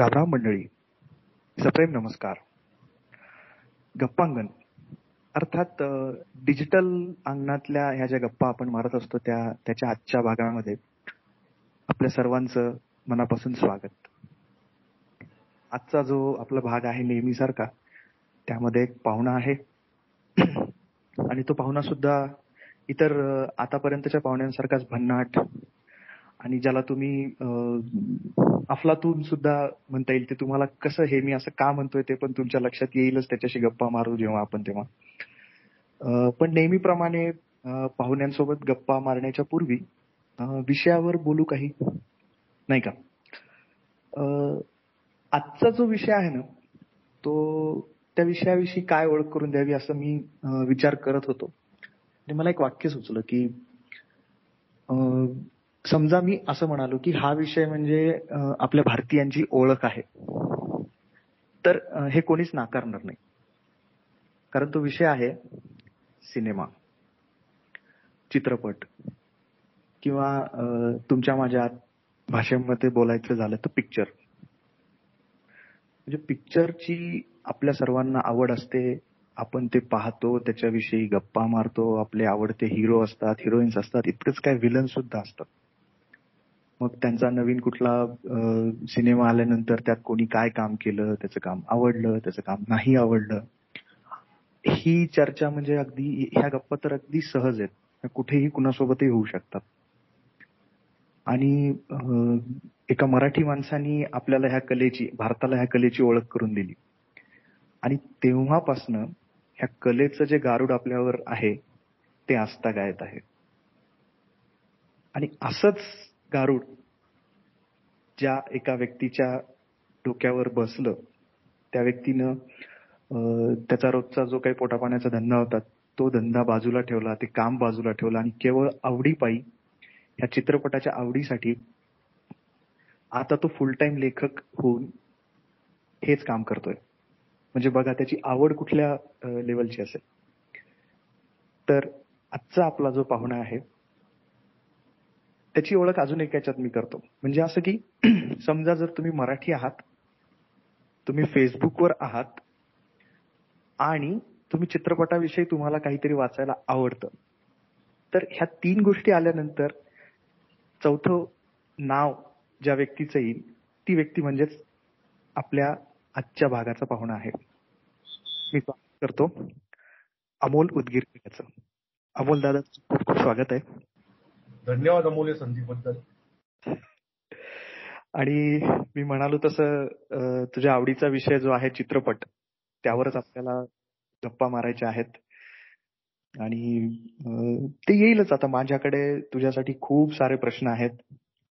राम मंडळी सप्रेम नमस्कार. गप्पांगण. अर्थात डिजिटल अंगणातल्या ह्या ज्या गप्पा आपण मारत असतो त्या त्याच्या आजच्या भागामध्ये आपल्या सर्वांचं मनापासून स्वागत. आजचा जो आपला भाग आहे नेहमीसारखा त्यामध्ये एक पाहुणा आहे. आणि तो पाहुणा सुद्धा इतर आतापर्यंतच्या पाहुण्यांसारखाच भन्नाट आणि ज्याला तुम्ही अफलातून सुद्धा म्हणता येईल ते तुम्हाला कसं हे मी असं का म्हणतोय ते पण तुमच्या लक्षात येईलच त्याच्याशी गप्पा मारू जेव्हा आपण तेव्हा. पण नेहमीप्रमाणे पाहुण्यांसोबत गप्पा मारण्याच्या पूर्वी विषयावर बोलू काही? नाही का? आजचा जो विषय आहे ना तो त्या विषयाविषयी काय ओळख करून द्यावी असं मी विचार करत होतो. आणि मला एक वाक्य सुचलं की समजा मी असं म्हणालो की हा विषय म्हणजे आपल्या भारतीयांची ओळख आहे. तर हे कोणीच नाकारणार नाही. कारण तो विषय आहे सिनेमा चित्रपट किंवा तुमच्या माझ्या भाषेमध्ये बोलायचं झालं तर पिक्चर. म्हणजे पिक्चरची आपल्या सर्वांना आवड असते. आपण ते पाहतो त्याच्याविषयी गप्पा मारतो आपले आवडते हिरो असतात हिरोईन्स असतात इतकंच काय विलन सुद्धा असतात मग त्यांचा नवीन कुठला सिनेमा आल्यानंतर त्यात कोणी काय काम केलं त्याचं काम आवडलं त्याचं काम नाही आवडलं. ही चर्चा म्हणजे अगदी ह्या गप्पा तर अगदी सहज आहेत. कुठेही कुणासोबतही होऊ शकतात. आणि एका मराठी माणसानी आपल्याला ह्या कलेची भारताला ह्या कलेची ओळख करून दिली. आणि तेव्हापासनं ह्या कलेचं जे गारुड आपल्यावर आहे ते आस्था गायत आहे. आणि असंच गारुड ज्या एका व्यक्तीच्या डोक्यावर बसलं त्या व्यक्तीनं त्याचा रोजचा जो काही पोटापाण्याचा धंदा होता तो धंदा बाजूला ठेवला ते काम बाजूला ठेवलं आणि केवळ आवडीपायी या चित्रपटाच्या आवडीसाठी आता तो फुल टाइम लेखक होऊन हेच काम करतोय. म्हणजे बघा त्याची आवड कुठल्या लेवलची असेल. तर आजचा आपला जो पाहुणा आहे त्याची ओळख अजून एक याच्यात मी करतो. म्हणजे असं की समजा जर तुम्ही मराठी आहात तुम्ही फेसबुकवर आहात आणि तुम्ही चित्रपटाविषयी तुम्हाला काहीतरी वाचायला आवडतं तर ह्या तीन गोष्टी आल्यानंतर चौथं नाव ज्या व्यक्तीचं येईल ती व्यक्ती म्हणजेच आपल्या आजच्या भागाचा पाहुणा आहे. मी करतो. अमोल उदगीर याचं अमोल दादा खूप खूप स्वागत आहे. धन्यवाद अमोल संधीबद्दल. आणि मी म्हणालो तसं तुझ्या आवडीचा विषय जो आहे चित्रपट त्यावरच आपल्याला गप्पा मारायच्या आहेत. आणि ते येईलच आता. माझ्याकडे तुझ्यासाठी खूप सारे प्रश्न आहेत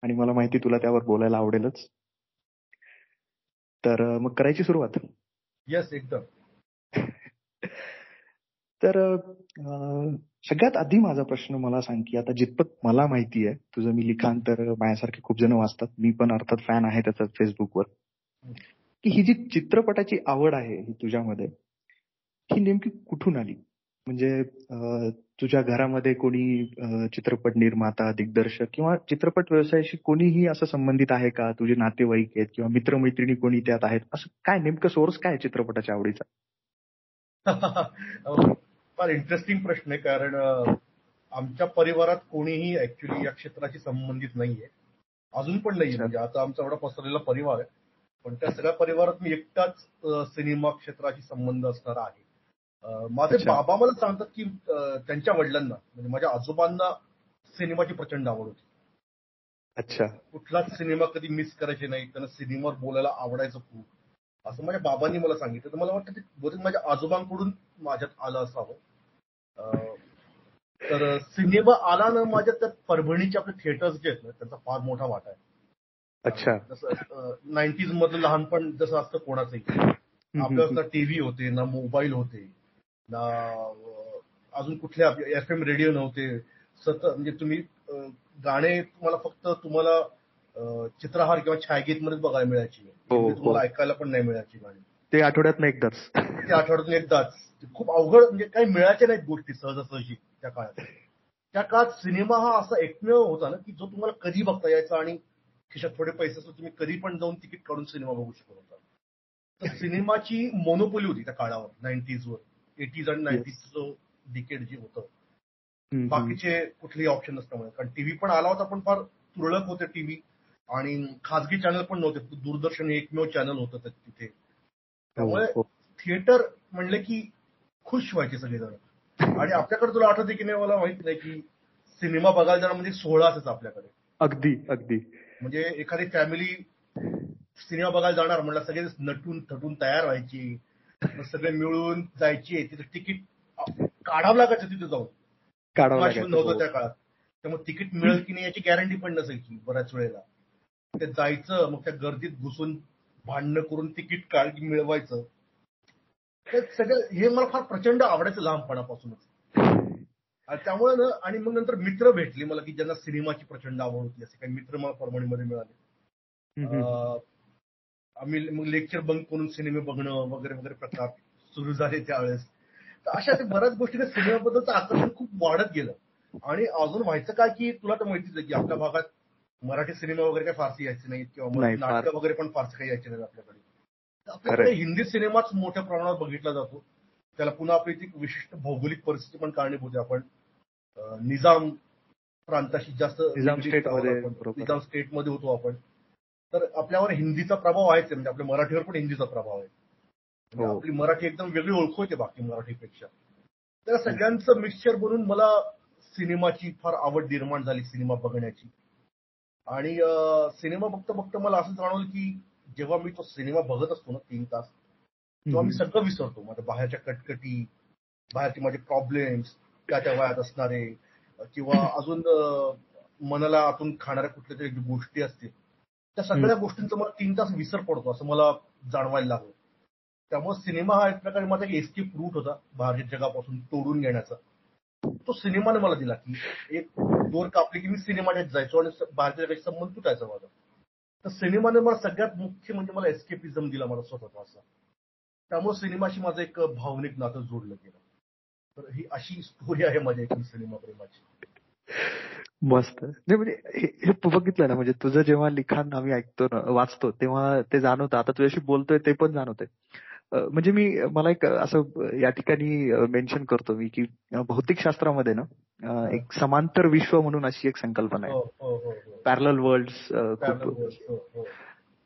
आणि मला माहिती तुला त्यावर बोलायला आवडेलच. तर मग करायची सुरुवात? येस एकदम. तर सगळ्यात आधी माझा प्रश्न मला सांग की आता जितपत मला माहिती आहे तुझं मी लिखाण तर माझ्यासारखे खूप जण वाचतात. मी पण अर्थात फॅन आहे त्याचा फेसबुकवर की ही जी चित्रपटाची आवड आहे ही तुझ्यामध्ये ही नेमकी कुठून आली? म्हणजे तुझ्या घरामध्ये कोणी चित्रपट निर्माता दिग्दर्शक किंवा चित्रपट व्यवसायाशी कोणीही असं संबंधित आहे का? तुझे नातेवाईक आहेत किंवा मित्रमैत्रिणी कोणी त्यात आहेत? असं काय नेमकं सोर्स काय चित्रपटाच्या आवडीचा? फार इंटरेस्टिंग प्रश्न आहे कारण आमच्या परिवारात कोणीही ऍक्च्युली या क्षेत्राशी संबंधित नाहीये. अजून पण नाही म्हणजे आता आमचा एवढा पसरलेला परिवार आहे. पण त्या सगळ्या परिवारात मी एकटाच सिनेमा क्षेत्राशी संबंध असणारा आहे. माझे बाबा मला सांगतात की त्यांच्या वडिलांना म्हणजे माझ्या आजोबांना सिनेमाची प्रचंड आवड होती. अच्छा. कुठलाच सिनेमा कधी मिस करायचे नाही त्यांना सिनेमावर बोलायला आवडायचं खूप. असं माझ्या बाबांनी मला सांगितलं. तर मला वाटतं ते बहुतेक माझ्या आजोबांकडून माझ्यात आलं असावं. तर सिनेमा आला ना माझ्या त्यात परभणीचे आपले थिएटर्स जे आहेत ना त्यांचा फार मोठा वाटा आहे. अच्छा. जसं नाईन्टीज मधलं लहानपण जसं असतं कोणाचंही. आपल्या टीव्ही होते ना मोबाईल होते ना अजून कुठले एफ एम रेडिओ नव्हते. सतत म्हणजे तुम्ही गाणे तुम्हाला फक्त तुम्हाला चित्रहार किंवा छायागीत मध्ये बघायला मिळायची. हो, हो. तुम्हाला ऐकायला पण नाही मिळायची गाणी. ते आठवड्यात एकदाच. ते आठवड्यातून एकदाच. खूप अवघड म्हणजे काही मिळायच्या नाहीत गोष्टी सहजासहजी त्या काळात. त्या काळात सिनेमा हा असा एकमेव होता ना की जो तुम्हाला कधी बघता यायचा आणि खिशात थोडे पैसे असतो तुम्ही कधी पण जाऊन तिकीट काढून सिनेमा बघू शकत होता. तर सिनेमाची मोनोपोली होती त्या काळावर नाईन्टीजवर एटीज आणि नाईन्टीजचं डिकेड जे होतं. बाकीचे कुठलेही ऑप्शन नसल्यामुळे. कारण टीव्ही पण आला होता पण फार तुरळक होते टीव्ही आणि खाजगी चॅनल पण नव्हते. दूरदर्शन हे एकमेव चॅनल होतं तिथे. त्यामुळे हो, हो. थिएटर म्हणले की खुश व्हायचे सगळेजण. आणि आपल्याकडे तुला आठवते की नाही मला माहीत नाही की सिनेमा बघायला जाणं म्हणजे सोहळा असायचा आपल्याकडे. अगदी अगदी. म्हणजे एखादी फॅमिली सिनेमा बघायला जाणार म्हणलं सगळे नटून थटून तयार व्हायची सगळे मिळून जायची तिथे तिकीट काढावं लागायचं तिथे जाऊन. काढावं लागायचं, नव्हतं हो. त्या काळात. त्यामुळे तिकीट मिळेल की नाही याची गॅरंटी पण नसायची बऱ्याच वेळेला. ते जायचं मग त्या गर्दीत घुसून भांडणं करून तिकीट काढ मिळवायचं. हे सगळं हे मला फार प्रचंड आवडायचं लहानपणापासूनच. त्यामुळे ना आणि मग नंतर मित्र भेटले मला की ज्यांना सिनेमाची प्रचंड आवड होती असे काही मित्र मला परभणीमध्ये मिळाले. आम्ही मग लेक्चर बंक करून सिनेमे बघणं वगैरे वगैरे प्रकार सुरू झाले त्यावेळेस. तर अशा बऱ्याच गोष्टी सिनेमाबद्दलचं आकर्षण खूप वाढत गेलं. आणि अजून व्हायचं काय की तुला तर माहितीच आहे की आपल्या भागात मराठी सिनेमा वगैरे काही फारसे यायचे नाहीत किंवा. नाटकं वगैरे पण फारसे काही यायचे नाहीत आपल्याकडे तर आपल्याकडे. हिंदी सिनेमाच मोठ्या प्रमाणात बघितला जातो त्याला पुन्हा आपली ती विशिष्ट भौगोलिक परिस्थिती पण कारणीभूत आहे आपण निजाम प्रांताशी जास्त निजाम निगडीत state आहोत मध्ये, आपण. बरोबर. निजाम स्टेटमध्ये होतो आपण तर आपल्यावर हिंदीचा प्रभाव आहेच आहे. म्हणजे आपल्या मराठीवर पण हिंदीचा प्रभाव आहे म्हणजे हो. आपली मराठी एकदम वेगळी ओळख होते बाकी मराठीपेक्षा त्या सगळ्यांचं मिक्सचर बनून मला सिनेमाची फार आवड निर्माण झाली सिनेमा बघण्याची आणि सिनेमा बघता बघता मला असं जाणवलं की जेव्हा मी तो सिनेमा बघत असतो ना तीन तास तेव्हा मी सगळं विसरतो. माझ्या बाहेरच्या कटकटी बाहेरचे माझे प्रॉब्लेम्स त्या त्या वयात असणारे किंवा अजून मनाला आतून खाणाऱ्या कुठल्या तरी गोष्टी असतील त्या सगळ्या गोष्टींचा मला तीन तास विसर पडतो असं मला जाणवायला लागलं. त्यामुळे सिनेमा हा एक प्रकारे माझा एस्केप रूट होता बाहेरच्या जगापासून तोडून घेण्याचा. तो सिनेमाने मला दिला की एक दोन कापले की मी सिनेमाच्यात जायचो आणि भारतीय बाहेरच्या संबंध तुटायचा माझा तर सिनेमाने मला सगळ्यात मुख्य म्हणजे मला एस्केपिझम दिला मला स्वतःचा असा. त्यामुळे सिनेमाशी माझं एक भावनिक नातं जोडलं गेलं. तर ही अशी स्टोरी आहे माझ्या एकूण सिनेमा प्रेमाची. मस्त. नाही म्हणजे हे बघितलं ना म्हणजे तुझं जेव्हा लिखाण आम्ही ऐकतो ना वाचतो तेव्हा ते जाणवतं. आता तुझ्याशी बोलतोय ते पण जाणवतंय. म्हणजे मी मला एक असं या ठिकाणी मेन्शन करतो मी की भौतिक भौतिकशास्त्रामध्ये ना एक समांतर विश्व म्हणून अशी एक संकल्पना आहे. हो हो पॅरल वर्ल्ड खूप हो, हो.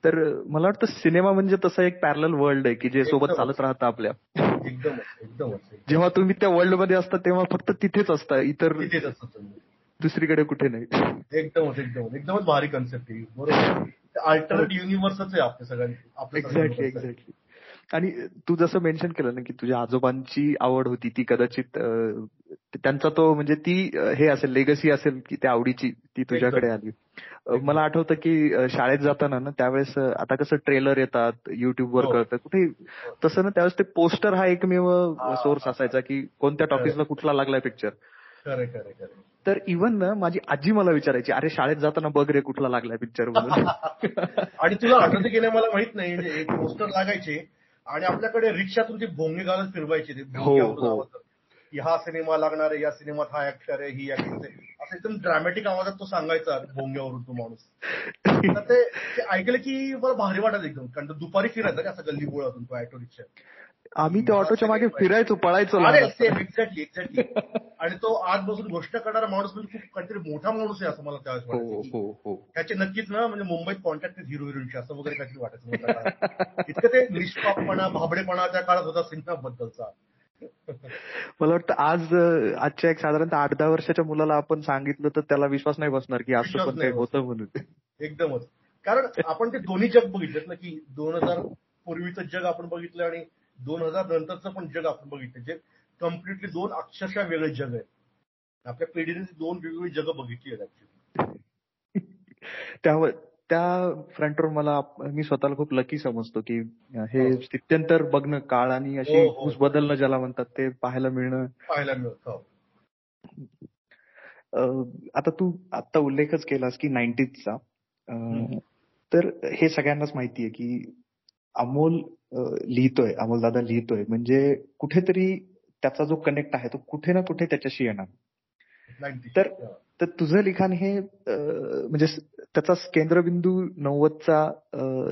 तर मला वाटतं सिनेमा म्हणजे तसं एक पॅरल वर्ल्ड आहे की जे सोबत एकदम. चालत राहतं आपल्या. जेव्हा तुम्ही त्या वर्ल्डमध्ये असता तेव्हा फक्त तिथेच असता इतर. दुसरीकडे कुठे नाही. एकदमच एकदमच. एकदमच भारी कन्सेप्ट आहे. बरोबर. अल्टरनेट युनिव्हर्सच आहे आपल्या सगळ्यांनी आपल्या एक्झॅक्टली सगळ्यांचं. एक्झॅक्टली आणि तू जसं मेन्शन केलं ना की तुझ्या आजोबांची आवड होती ती कदाचित त्यांचा तो म्हणजे ती हे असेल लेगसी असेल की त्या आवडीची ती तुझ्याकडे आली. मला आठवतं की शाळेत जाताना ना त्यावेळेस आता कसं ट्रेलर येतात युट्यूबवर हो. कळतं. कुठे तसं ना त्यावेळेस ते पोस्टर हा एकमेव सोर्स असायचा की कोणत्या टॉकीजला कुठला लागलाय पिक्चर तर इव्हन ना माझी आजी मला विचारायची अरे शाळेत जाताना बघ रे कुठला लागलाय पिक्चर म्हणून. आणि तुला आठवतं की नाही मला माहीत नाही म्हणजे एक पोस्टर लागायचे आणि आपल्याकडे रिक्षातून ते भोंगे घालत फिरवायचे ते हो, हो. की हा सिनेमा लागणार आहे या सिनेमात हा ऍक्टर आहे ही ऍक्टर आहे. असं एकदम ड्रॅमॅटिक आवाजात तो सांगायचा भोंग्यावरून तो माणूस. तर ते ऐकलं की मला भारी वाटत एकदम. कारण दुपारी फिरायचा रे असं गल्ली बोळातून तो ऑटो रिक्षा आम्ही त्या ऑटोच्या मागे फिरायचो पळायचो एक्झॅक्टली एक्झॅक्टली आणि तो आज बसून गोष्ट करणारा माणूस म्हणजे खूप काहीतरी मोठा माणूस आहे असं मला त्यावेळेस हो वाटायचं हो हो. त्याचे नक्कीच ना म्हणजे मुंबईत कॉन्टॅक्ट हिरो हिरोईनशी असं वगैरे काहीतरी वाटायचं. इतकं ते निष्पापपणा भाबडेपणा त्या काळात होता सिनेमाबद्दलचा मला वाटतं आज आजच्या एक साधारणतः आठ दहा वर्षाच्या मुलाला आपण सांगितलं तर त्याला विश्वास नाही बसणार की असं पण काही होतं म्हणून. एकदमच. कारण आपण ते दोन्ही जग बघितलेत ना की दोन हजार पूर्वीचं जग आपण बघितलं आणि दोन हजार नंतरचं पण जग आपण बघितलं जे कम्प्लिटली दोन अक्षरशः वेगळे जग आहेत आपल्या पिढीने दोन वेगवेगळी जगं बघितली आहेत ऍक्च्युली त्यावर त्या फ्रंटवर मला मी स्वतःला खूप लकी समजतो की हे हो. स्थित्यंतर बघणं काळ आणि अशी हो, हो. घुस बदलणं ज्याला म्हणतात ते पाहायला मिळणं पाहायला मिळत हो आता तू आता उल्लेखच केलास की नाईन्टीजचा. तर हे सगळ्यांनाच माहितीये की अमोल लिहितोय अमोल दादा लिहितोय म्हणजे कुठेतरी त्याचा जो कनेक्ट आहे तो कुठे ना कुठे त्याच्याशी येणार 90. तर हा. तर तुझं लिखाण हे म्हणजे त्याचा केंद्रबिंदू नव्वदचा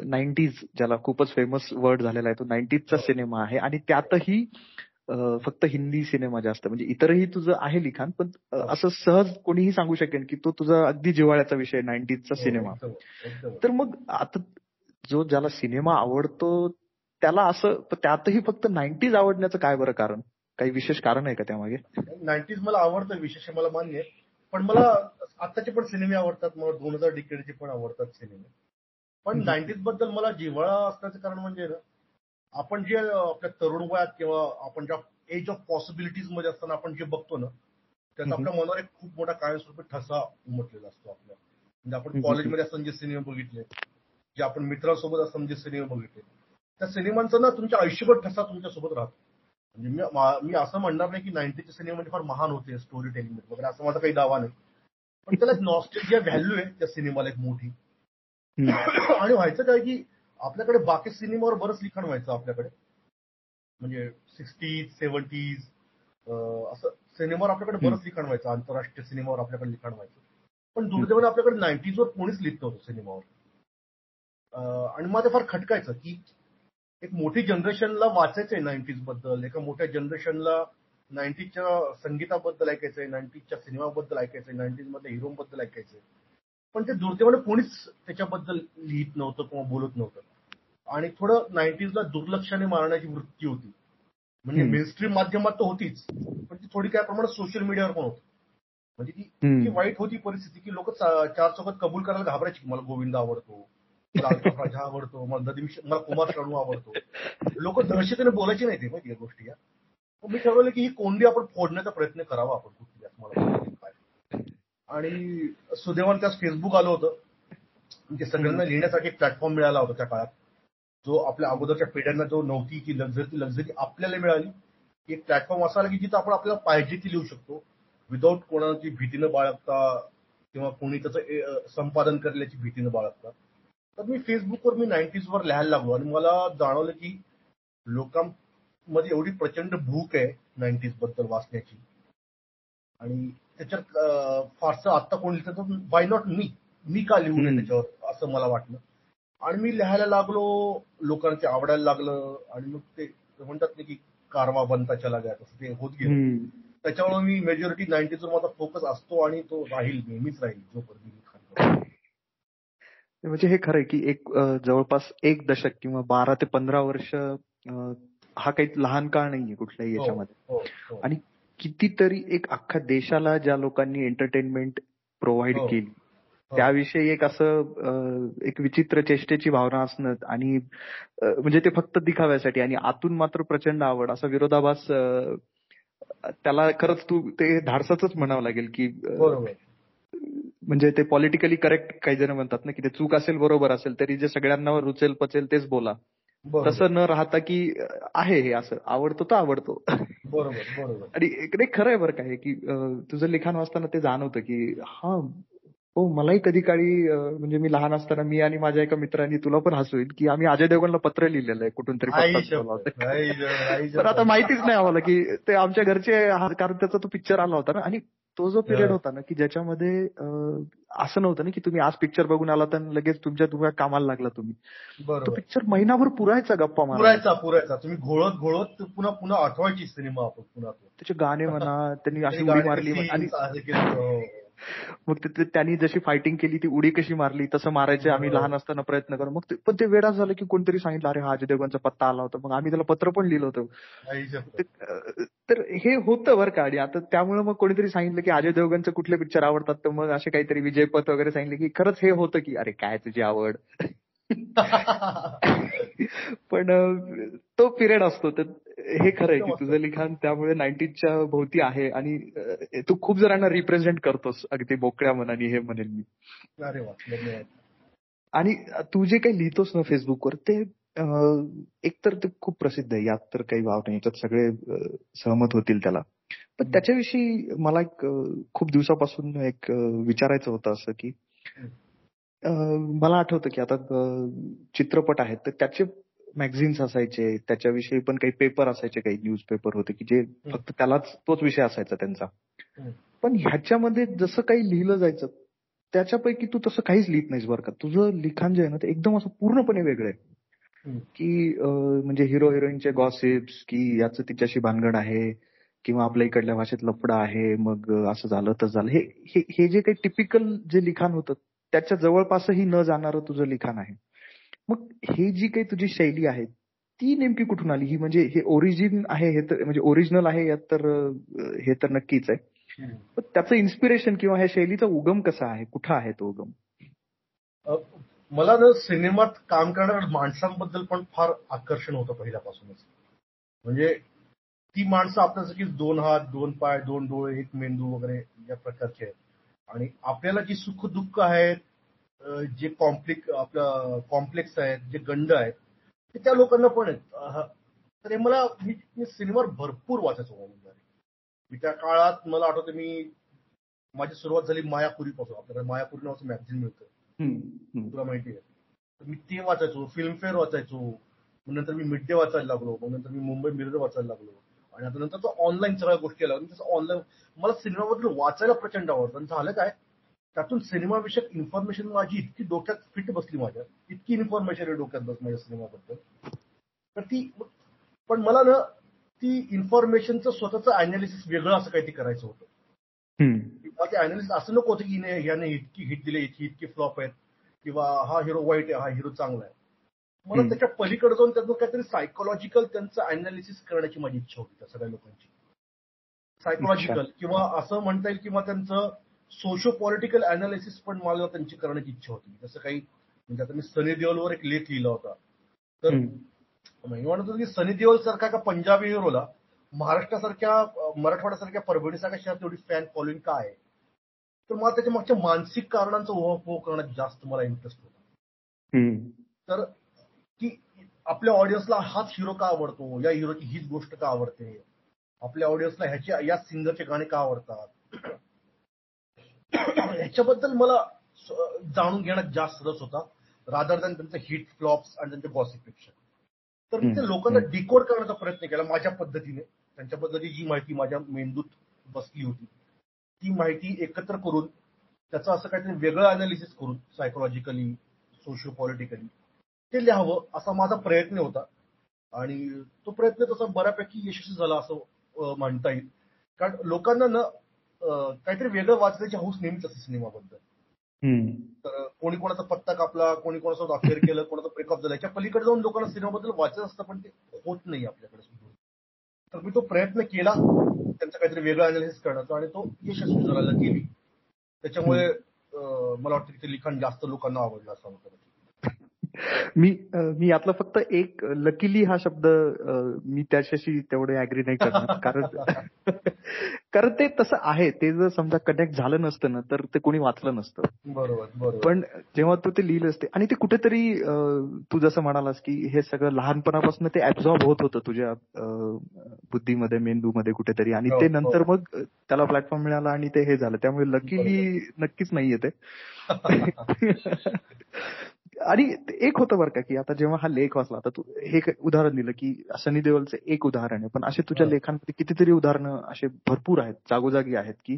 नाईन्टीज ज्याला खूपच फेमस वर्ड झालेला आहे तो नाईन्टीजचा हो. सिनेमा आहे आणि त्यातही फक्त हिंदी सिनेमा जास्त म्हणजे इतरही तुझं आहे लिखाण पण हो. असं सहज कोणीही सांगू शकेल की तो तुझा अगदी जिव्हाळ्याचा विषय नाईन्टीजचा सिनेमा तर मग आता जो ज्याला सिनेमा आवडतो त्याला असं त्यातही फक्त नाईन्टीज आवडण्याचं काय बरं कारण? काही विशेष कारण आहे का त्यामागे? नाईन्टीज मला आवडतं विशेष मला मान्य आहे. पण मला आताचे पण सिनेमे आवडतात मला दोन हजार डिकेडचे पण आवडतात सिनेमे. पण नाईन्टीजबद्दल मला जिव्हाळा असण्याचं कारण म्हणजे ना आपण जे आपल्या तरुण वयात किंवा आपण ज्या एज ऑफ पॉसिबिलिटीजमध्ये असताना आपण जे बघतो ना त्याचा आपल्या मनावर एक खूप मोठा कायमस्वरूपी ठसा उमटलेला असतो आपल्या. म्हणजे आपण कॉलेजमध्ये असताना जे सिनेमे बघितले जे आपण मित्रांसोबत असताना जे सिनेमे बघितले. त्या सिनेमांचा ना तुमच्या आयुष्यभर ठसा तुमच्यासोबत राहतो. म्हणजे मी असं म्हणणार नाही की नाईन्टीचे सिनेमे म्हणजे फार महान होते स्टोरी टेलिंग वगैरे असं माझा काही दावा नाही. पण त्याला एक नॉस्टेजिया व्हॅल्यू आहे त्या सिनेमाला एक मोठी. आणि व्हायचं काय की आपल्याकडे बाकी सिनेमावर बरंच लिखाण व्हायचं आपल्याकडे. म्हणजे सिक्स्टीज सेव्हन्टीज असं सिनेमावर आपल्याकडे बरंच लिखाण व्हायचं. आंतरराष्ट्रीय सिनेमावर आपल्याकडे लिखाण व्हायचं. पण दुर्दैवाने आपल्याकडे नाईन्टीजवर कोणीच लिहित नव्हतं सिनेमावर. आणि मला फार खटकायचं की एक मोठी जनरेशनला वाचायचंय नाईन्टीजबद्दल एका मोठ्या जनरेशनला नाईन्टीजच्या संगीताबद्दल ऐकायचंय नाईन्टीजच्या सिनेमाबद्दल ऐकायचंय नाईन्टीज मधल्या हिरोबद्दल ऐकायचंय. पण ते दुर्दैवाने कोणीच त्याच्याबद्दल लिहित नव्हतं किंवा बोलत नव्हतं. आणि थोडं नाईन्टीजला दुर्लक्षाने मारण्याची वृत्ती होती. म्हणजे मेनस्ट्रीम माध्यमात तर होतीच पण ती थोडी काय प्रमाणात सोशल मीडियावर पण होती. म्हणजे ती वाईट होती परिस्थिती की लोक चार चौकात कबूल करायला घाबरायची की मला गोविंद आवडतो. राजा आवडतो मला मला कुमार शानू आवडतो. लोक दहशतीने बोलायचे नाही ते माहिती या गोष्टी या. मी ठरवलं की ही कोंडी आपण फोडण्याचा प्रयत्न करावा आपण कुठली मला आणि सुदैवान त्यास फेसबुक आलं होतं. म्हणजे सगळ्यांना लिहिण्यासाठी एक प्लॅटफॉर्म मिळाला होता त्या काळात. जो आपल्या अगोदरच्या पिढ्यांना जो नव्हती की लक्झरी लक्झरी आपल्याला मिळाली. एक प्लॅटफॉर्म असा आला की जिथं आपण आपल्याला पाहिजे ती लिहू शकतो. विदाऊट कोणाची भीतीनं बाळगता किंवा कोणी त्याचं संपादन करण्याची भीतीनं बाळगता. तर मी फेसबुकवर मी नाईन्टीजवर लिहायला लागलो आणि मला जाणवलं की लोकांमध्ये एवढी प्रचंड भूक आहे नाईन्टीजबद्दल वाचण्याची. आणि त्याच्यात फारसं आता कोण लिहितं वाय नॉट मी मी का लिहू नये त्याच्यावर असं मला वाटलं. आणि मी लिहायला लागलो लोकांचे आवडायला लागलं आणि मग ते म्हणतात ना की कारवा बनता चला गया तसं ते होत गेलं. त्याच्यामुळे मी मेजॉरिटी नाईन्टीजवर माझा फोकस असतो आणि तो राहील नेहमीच राहील जोपर्यंत मी म्हणजे हे खरंय की एक जवळपास एक दशक किंवा बारा ते पंधरा वर्ष हा काही लहान काळ नाहीये कुठल्याही याच्यामध्ये. आणि कितीतरी एक अख्खा देशाला ज्या लोकांनी एंटरटेनमेंट प्रोव्हाइड केली त्याविषयी एक असं एक विचित्र चेष्टेची भावना असणं आणि म्हणजे ते फक्त दिखाव्यासाठी आणि आतून मात्र प्रचंड आवड असा विरोधाभास त्याला खरंच तू ते धाडसाच म्हणावं लागेल की म्हणजे ते पॉलिटिकली करेक्ट काही जण म्हणतात ना की ते चूक असेल बरोबर असेल तरी जे सगळ्यांना रुचेल पचेल तेच बोला. तसं न राहता की आहे हे असं आवडतो तर आवडतो. बरोबर बरोबर. आणि खरं आहे बरं काय की तुझं लिखाण वाचताना ते जाणवतं की हा हो मलाही कधी काळी म्हणजे मी लहान असताना मी आणि माझ्या एका मित्रांनी तुला पण हसू येईल की आम्ही अजय देवगणला पत्र लिहिलेलं आहे कुठून तरी तर आता माहितीच नाही आम्हाला की ते आमच्या घरचे कारण त्याचा तो पिक्चर आला होता ना आणि तो जो पिरियड होता ना की ज्याच्यामध्ये असं नव्हतं ना की तुम्ही आज पिक्चर बघून आला तर लगेच तुमच्या तुम्हाला कामाला लागला तुम्ही. तो पिक्चर महिनाभर पुरायचा गप्पा पुरायचा पुरायचा. तुम्ही घोळत घोळत पुन्हा पुन्हा आठवायची सिनेमा आपण पुन्हा त्याचे गाणे म्हणा त्यांनी अशी उडी मारली आणि मग ते त्यांनी जशी फायटिंग केली ती उडी कशी मारली तसं मारायचे आम्ही लहान असताना प्रयत्न करू. मग पण ते वेळा झालं की कोणतरी सांगितलं अरे हा अजय देवगणचा पत्ता आला होता. मग आम्ही त्याला पत्र पण लिहिलं होतं. तर हे होतं बरं का आणि आता त्यामुळे मग कोणीतरी सांगितलं की अजय देवगणचं कुठले पिक्चर आवडतात तर मग असे काहीतरी विजयपथ वगैरे सांगितले की खरंच हे होतं की अरे काय तुझी आवड. पण तो पिरियड असतो. तर हे खरं आहे की तुझं लिखाण त्यामुळे नाईन्टीजच्या भोवती आहे आणि तू खूप जणांना रिप्रेझेंट करतोस अगदी मोकळ्या मनाने हे म्हणेल मी. आणि तू जे काही लिहितोस ना फेसबुकवर ते एकतर ते खूप प्रसिद्ध आहे यात तर काही भाव नाही याच्यात सगळे सहमत होतील त्याला. पण त्याच्याविषयी मला एक खूप दिवसापासून एक विचारायचं होतं असं की मला आठवतं की आता चित्रपट आहेत तर त्याचे मॅगझिन्स असायचे त्याच्याविषयी पण काही पेपर असायचे काही न्यूज पेपर होते की जे फक्त त्यालाच तोच विषय असायचा त्यांचा. पण ह्याच्यामध्ये जसं काही लिहिलं जायचं त्याच्यापैकी तू तसं काहीच लिहित नाहीस बरं का. तुझं लिखाण जे आहे ना ते एकदम असं पूर्णपणे वेगळं आहे. की म्हणजे हिरो हिरोईनचे गॉसिप्स की याचं तिच्याशी भानगड आहे किंवा आपल्या इकडल्या भाषेत लफडा आहे मग असं झालं तर झालं. हे हे जे काही टिपिकल जे लिखाण होतं त्याच्या जवळपासही न जाणारं तुझं लिखाण आहे. मग हे जी काही तुझी शैली आहे ती नेमकी कुठून आली? ही म्हणजे हे ओरिजिन आहे हे तर म्हणजे ओरिजिनल आहे यात तर हे तर नक्कीच आहे. पण त्याचं इन्स्पिरेशन किंवा ह्या शैलीचा उगम कसा आहे? कुठं आहे तो उगम? मला ना सिनेमात काम करणाऱ्या माणसांबद्दल पण फार आकर्षण होतं पहिल्यापासूनच. म्हणजे ती माणसं आपल्यासारखी दोन हात दोन पाय दोन डोळे एक मेंदू वगैरे या प्रकारचे आहेत. आणि आपल्याला जी सुख दुःख आहेत जे कॉम्प्लिक आपलं कॉम्प्लेक्स आहेत जे गंड आहेत ते त्या लोकांना पण आहेत. तर हे मला मी सिनेमावर भरपूर वाचायचो मी त्या काळात मला आठवतं मी माझी सुरुवात झाली मायापुरीपासून. आपल्याकडे मायापुरी नावाचं मॅगझिन मिळतं. तुला माहिती आहे. मी ते वाचायचो फिल्मफेअर वाचायचो. मग नंतर मी मिड डे वाचायला लागलो. मग नंतर मी मुंबई मिरर वाचायला लागलो. आणि आता नंतर तो ऑनलाईन सगळ्या गोष्टी आल्या. तसं ऑनलाईन मला सिनेमाबद्दल वाचायला प्रचंड आवडतं. झालं काय? त्यातून सिनेमाविषयक इन्फॉर्मेशन माझी इतकी डोक्यात फिट बसली माझ्या. इतकी इन्फॉर्मेशन आहे डोक्यात बस माझ्या सिनेमाबद्दल. तर ती पण मला ना ती इन्फॉर्मेशनचं स्वतःचं अनालिसिस वेगळं असं काहीतरी करायचं होतं. ते अनालिसिस असं नको होतं की याने इतकी हिट दिली इतकी इतकी फ्लॉप आहेत. किंवा हा हिरो वाईट आहे हा हिरो चांगला आहे. मला त्याच्या पलीकडे जाऊन त्यातून काहीतरी सायकोलॉजिकल त्यांचं अनालिसिस करण्याची माझी इच्छा होती त्या सगळ्या लोकांची. सायकोलॉजिकल किंवा असं म्हणता येईल किंवा त्यांचं सोशो पॉलिटिकल अनालिसिस पण मला त्यांची करण्याची इच्छा होती. जसं काही म्हणजे आता मी सनी देओलवर एक लेख लिहिला होता. तर मी म्हणत होतो की सनी देओल सारखा का पंजाबी हिरोला महाराष्ट्रासारख्या मराठवाड्यासारख्या परभणीसारख्या शहरात एवढी फॅन फॉलोईंग का आहे? तर मला त्याच्या मागच्या मानसिक कारणांचा उहापोह करण्यात जास्त मला इंटरेस्ट होता. तर की आपल्या ऑडियन्सला हाच हिरो का आवडतो? या हिरोची हीच गोष्ट का आवडते? आपल्या ऑडियन्सला ह्याची या सिंगरचे गाणे का आवडतात? ह्याच्याबद्दल मला जाणून घेण्यात जास्त रस होता रादर दॅन त्यांचं हिट फ्लॉप्स आणि त्यांच्या गॉसिपेक्षा तर मी त्या लोकांना डिकोड करण्याचा प्रयत्न केला माझ्या पद्धतीने. त्यांच्याबद्दलची जी माहिती माझ्या मेंदूत बसली होती ती माहिती एकत्र करून त्याचं असं काहीतरी वेगळं अनालिसिस करून सायकोलॉजिकली सोशिओ पॉलिटिकली ते लिहावं असा माझा प्रयत्न होता. आणि तो प्रयत्न तसा बऱ्यापैकी यशस्वी झाला असं म्हणता येईल. कारण लोकांना ना काहीतरी वेगळं वाचण्याची हौस नेहमीच असते सिनेमाबद्दल. तर कोणी कोणाचा पत्ता कापला कोणी कोणासोबत अफेअर केलं कोणाचा ब्रेकअप झाला याच्या पलीकडे जाऊन लोकांना सिनेमाबद्दल वाचत असतं पण ते होत नाही आपल्याकडे तर मी तो प्रयत्न केला त्यांचा काहीतरी वेगळा अनालिसिस करण्याचा आणि तो यशस्वी झाला केली. त्याच्यामुळे मला वाटतं की ते लिखाण जास्त लोकांना आवडलं असं मी मी यातला फक्त एक लकीली हा शब्द मी त्याच्याशी तेवढे अॅग्री नाही करणार. कारण कारण ते तसं आहे. ते जर समजा कनेक्ट झालं नसतं ना तर ते कोणी वाचलं नसतं. बरोबर पण जेव्हा तू ते लिहिलं असते आणि ते कुठेतरी तू जसं म्हणालास की हे सगळं लहानपणापासून ते ऍब्झॉर्ब होत होतं तुझ्या बुद्धीमध्ये मेंदूमध्ये कुठेतरी. आणि ते नंतर मग त्याला प्लॅटफॉर्म मिळाला आणि ते हे झालं. त्यामुळे लकीली नक्कीच नाहीये ते. आणि एक होतं बरं का की आता जेव्हा हा लेख वाचला आता तू हे उदाहरण दिलं की सनी देवलचं एक उदाहरण आहे. पण असे तुझ्या लेखांमध्ये कितीतरी उदाहरणं असे भरपूर आहेत जागोजागी आहेत की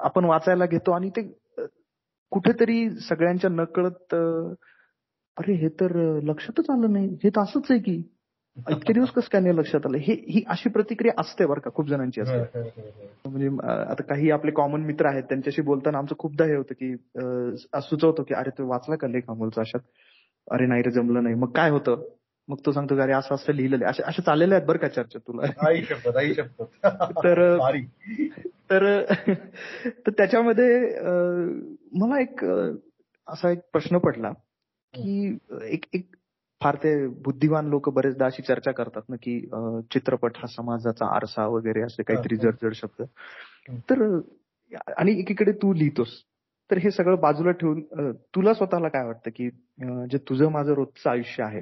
आपण वाचायला घेतो आणि ते कुठेतरी सगळ्यांच्या नकळत अरे हे तर लक्षातच आलं नाही. हे तर असंच आहे की इतके दिवस कसं काय नाही लक्षात आलं? हे ही अशी प्रतिक्रिया असते बरं का खूप जणांची असते. म्हणजे आता काही आपले कॉमन मित्र आहेत त्यांच्याशी बोलताना आमचं खूपदा हे होतं की सुचवतो की अरे तू वाचला का लेख अमोलचा अशात? अरे नाही रे जमलं नाही. मग काय होतं? मग तो सांगतो अरे असं असं लिहिलेलं आहे. असे चाललेले आहेत बरं का चर्चा तुला. तर तर त्याच्यामध्ये मला एक असा एक प्रश्न पडला की एक एक फार ते बुद्धिवान लोक बरेचदा अशी चर्चा करतात ना की चित्रपट हा समाजाचा आरसा वगैरे असे काहीतरी जड शब्द. तर आणि एकीकडे तू लिहितोस. तर हे सगळं बाजूला ठेवून तुला स्वतःला काय वाटतं की जे तुझं माझं रोजचं आयुष्य आहे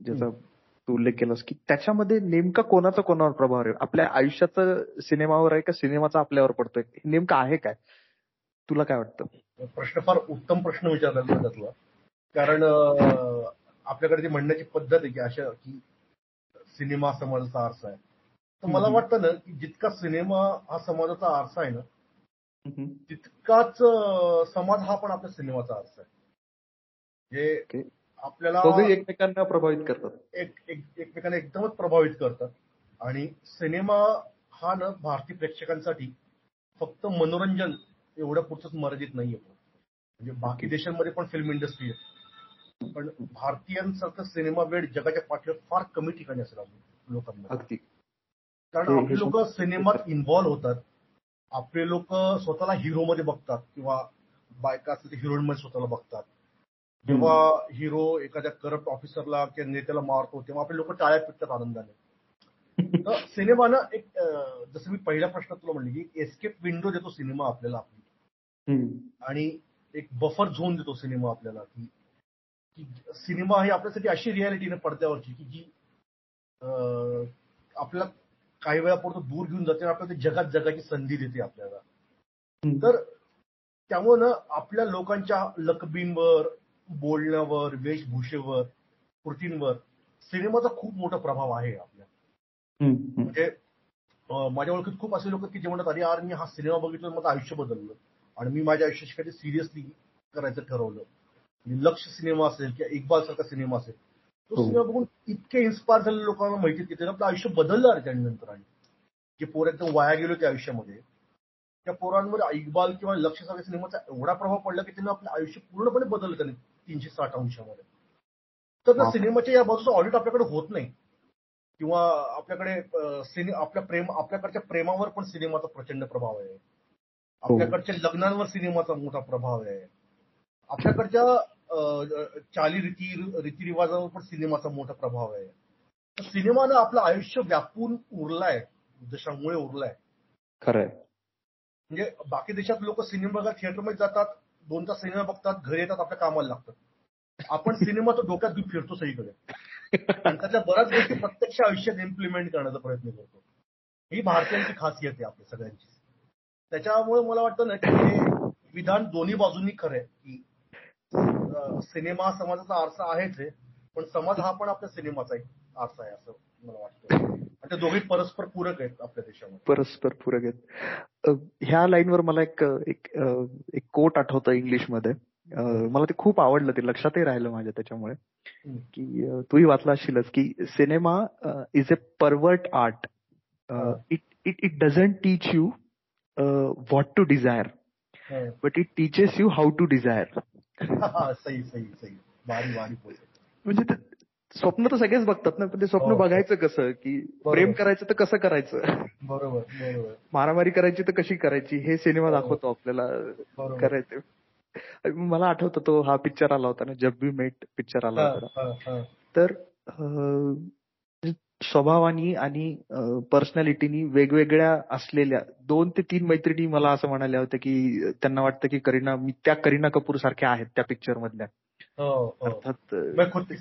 ज्याचा तू उल्लेख केलास की त्याच्यामध्ये नेमका कोणाचा कोणावर प्रभाव आहे? आपल्या आयुष्याचा सिनेमावर आहे का सिनेमाचा आपल्यावर पडतोय? नेमकं आहे काय? तुला काय वाटतं? प्रश्न फार उत्तम प्रश्न विचारला तुला कारण आपल्याकडे जी म्हणण्याची पद्धत आहे की अशा की सिनेमा समाजाचा आरसा आहे. तर मला वाटतं ना की जितका सिनेमा हा समाजाचा आरसा आहे ना. तितकाच समाज हा पण आपल्या सिनेमाचा अर्थ आहे. जे. आपल्याला एकमेकांना प्रभावित करतात. एक एक- एकमेकांना एकदमच प्रभावित करतात. आणि सिनेमा हा ना भारतीय प्रेक्षकांसाठी फक्त मनोरंजन एवढ्या पुरतच मर्यादित नाहीये. म्हणजे बाकी देशांमध्ये पण फिल्म इंडस्ट्री आहे. पण भारतीयांसारखं सिनेमा वेळ जगाच्या पाठीवर फार कमी ठिकाणी असेल अजून लोकांमध्ये. अगदी. कारण आपली लोक सिनेमात इन्व्हॉल्व्ह होतात. आपले लोक स्वतःला हिरो मध्ये बघतात किंवा बायका असतील ते हिरोईन मध्ये स्वतःला बघतात. जेव्हा हिरो एखाद्या करप्ट ऑफिसरला किंवा नेत्याला मारतो तेव्हा आपले लोक टाळ्या पिटतात आनंदाने. तर सिनेमानं एक जसं मी पहिल्या प्रश्नात तुला म्हणले की एस्केप विंडो देतो सिनेमा आपल्याला. आपली. आणि एक बफर झोन देतो सिनेमा आपल्याला की की सिनेमा ही आपल्यासाठी अशी रियालिटी ना पडद्यावरची की जी आपल्याला काही वेळापुरतं दूर घेऊन जाते आणि आपल्याला ते जगात जगाची संधी देते आपल्याला. तर त्यामुळं ना आपल्या लोकांच्या लकबींवर बोलण्यावर वेशभूषेवर कृतींवर सिनेमाचा खूप मोठा प्रभाव आहे आपल्या. म्हणजे माझ्या ओळखीत खूप असे लोक की जे म्हणतात अरे यार मी हा सिनेमा बघितला माझं आयुष्य बदललं आणि मी माझ्या आयुष्याशी काही सिरियसली करायचं ठरवलं लक्ष सिनेमा असेल किंवा इक्बाल सारखा सिनेमा असेल तो हो. सिनेमा बघून इतके इन्स्पायर झालेले लोकांना माहिती की त्यानं आपलं आयुष्य बदललं अरे त्यानंतर आणि जे पोर एकदम वाया गेलो त्या आयुष्यामध्ये त्या पोरांवर इक्बाल किंवा लक्ष सारख्या सिनेमाचा एवढा प्रभाव पडला की त्यानं आपलं आयुष्य पूर्णपणे बदललं त्याने तीनशे साठ अंशामध्ये. तर त्या. सिनेमाच्या या बाजूचं ऑडिट आपल्याकडे होत नाही. किंवा आपल्याकडे सिने आपल्या प्रेम आपल्याकडच्या प्रेमावर पण सिनेमाचा प्रचंड प्रभाव आहे. आपल्याकडच्या लग्नांवर सिनेमाचा मोठा प्रभाव आहे. आपल्याकडच्या चाली रीती रीतिरिवाजावर पण सिनेमाचा मोठा प्रभाव आहे. तर सिनेमानं आपलं आयुष्य व्यापून उरलाय दशामुळे उरलाय. खरंय. म्हणजे बाकी देशात लोक सिनेमा थिएटरमध्ये जातात दोन तास सिनेमा बघतात घरी येतात आपल्या कामाला लागतात. आपण सिनेमा तर डोक्यात घेऊन फिरतो सगळीकडे. त्याच्या बऱ्याच गोष्टी प्रत्यक्ष आयुष्यात इम्प्लिमेंट करण्याचा प्रयत्न करतो. ही भारतीयांची खासियत आहे आपल्या सगळ्यांची त्याच्यामुळे मला वाटतं ना की हे विधान दोन्ही बाजूंनी खरं आहे की सिनेमा समाजाचा आरसा आहेच आहे पण समाज हा पण आपल्या सिनेमाचा एक आरसा आहे असं मला वाटतं. ते दोघे परस्पर पूरक आहेत आपल्या देशामध्ये. परस्पर पूरक आहेत. ह्या लाईनवर मला एक एक एक कोट आठवतं इंग्लिशमध्ये. मला ते खूप आवडलं ते लक्षातही राहिलं माझ्या त्याच्यामुळे. की तूही वाचला असशीलच की cinema is a pervert art. It it it doesn't teach you what to desire. But it teaches you how to desire सही सही सही भारी बोलतो म्हणजे ते स्वप्न तर सगळेच बघतात ना पण ते स्वप्न हो. बघायचं कसं की प्रेम करायचं तर कसं करायचं बरोबर बरोबर मारामारी करायची तर कशी करायची हे सिनेमा. दाखवतो आपल्याला. करायचं मला आठवतं तो हा पिक्चर आला होता ना जब बी मेट पिक्चर आला होता. तर स्वभावानी आणि पर्सनॅलिटीनी वेगवेगळ्या असलेल्या दोन ते तीन मैत्रिणी मला असं म्हणाल्या होत्या की त्यांना वाटतं की करीना मी त्या करीना कपूर सारख्या आहेत त्या पिक्चर मधल्या.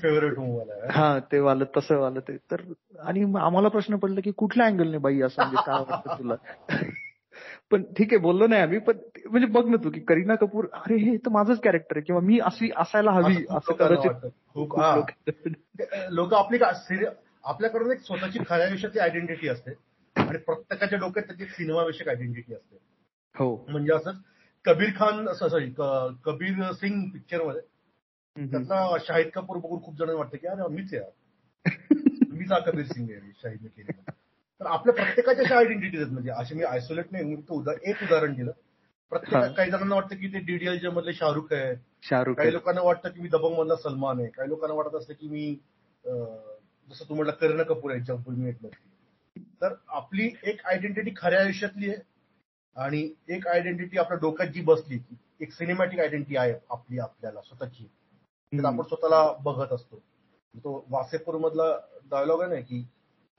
फेवरेट हूँ. वाला है. हा ते वालं तसं वालं ते. तर आणि आम्हाला प्रश्न पडला की कुठल्या अँगलने बाई असं म्हणजे काय वाटतं तुला? पण ठीक आहे बोललो नाही आम्ही पण म्हणजे बघ ना तू की करीना कपूर अरे हे तर माझंच कॅरेक्टर आहे किंवा मी अशी असायला हवी असं कदाचित. लोक आपली आपल्याकडून एक स्वतःची खऱ्या आयुष्याची आयडेंटिटी असते आणि प्रत्येकाच्या डोक्यात त्याची सिनेमाविषयक आयडेंटिटी असते. हो. म्हणजे असंच कबीर खान सॉरी कबीर सिंग पिक्चरमध्ये शाहिद कपूर बघून खूप जण वाटतं की अरे मीच आहे यार. मीच हा कबीर सिंग आहे शाहिदने केलेला. तर आपल्या प्रत्येकाच्या अशा आयडेंटिटीज आहेत. म्हणजे असे मी आयसोलेट नाही एक उदाहरण दिलं. प्रत्येक. काही जणांना वाटतं की ते डीडीएलचे मधले शाहरुख आहे. शाहरुख काही. लोकांना वाटतं की मी दबंग मधला सलमान आहे. काही लोकांना वाटत असतं की मी जसं तू म्हटलं करीना कपूर जगभूमी एक मधली तर आपली एक आयडेंटिटी खऱ्या आयुष्यातली आहे आणि एक आयडेंटिटी आपल्या डोक्यात जी बसली की एक सिनेमॅटिक आयडेंटिटी आहे आपली आपल्याला स्वतःची. तर. आपण स्वतःला बघत असतो. तो वासेपूर मधला डायलॉग आहे ना की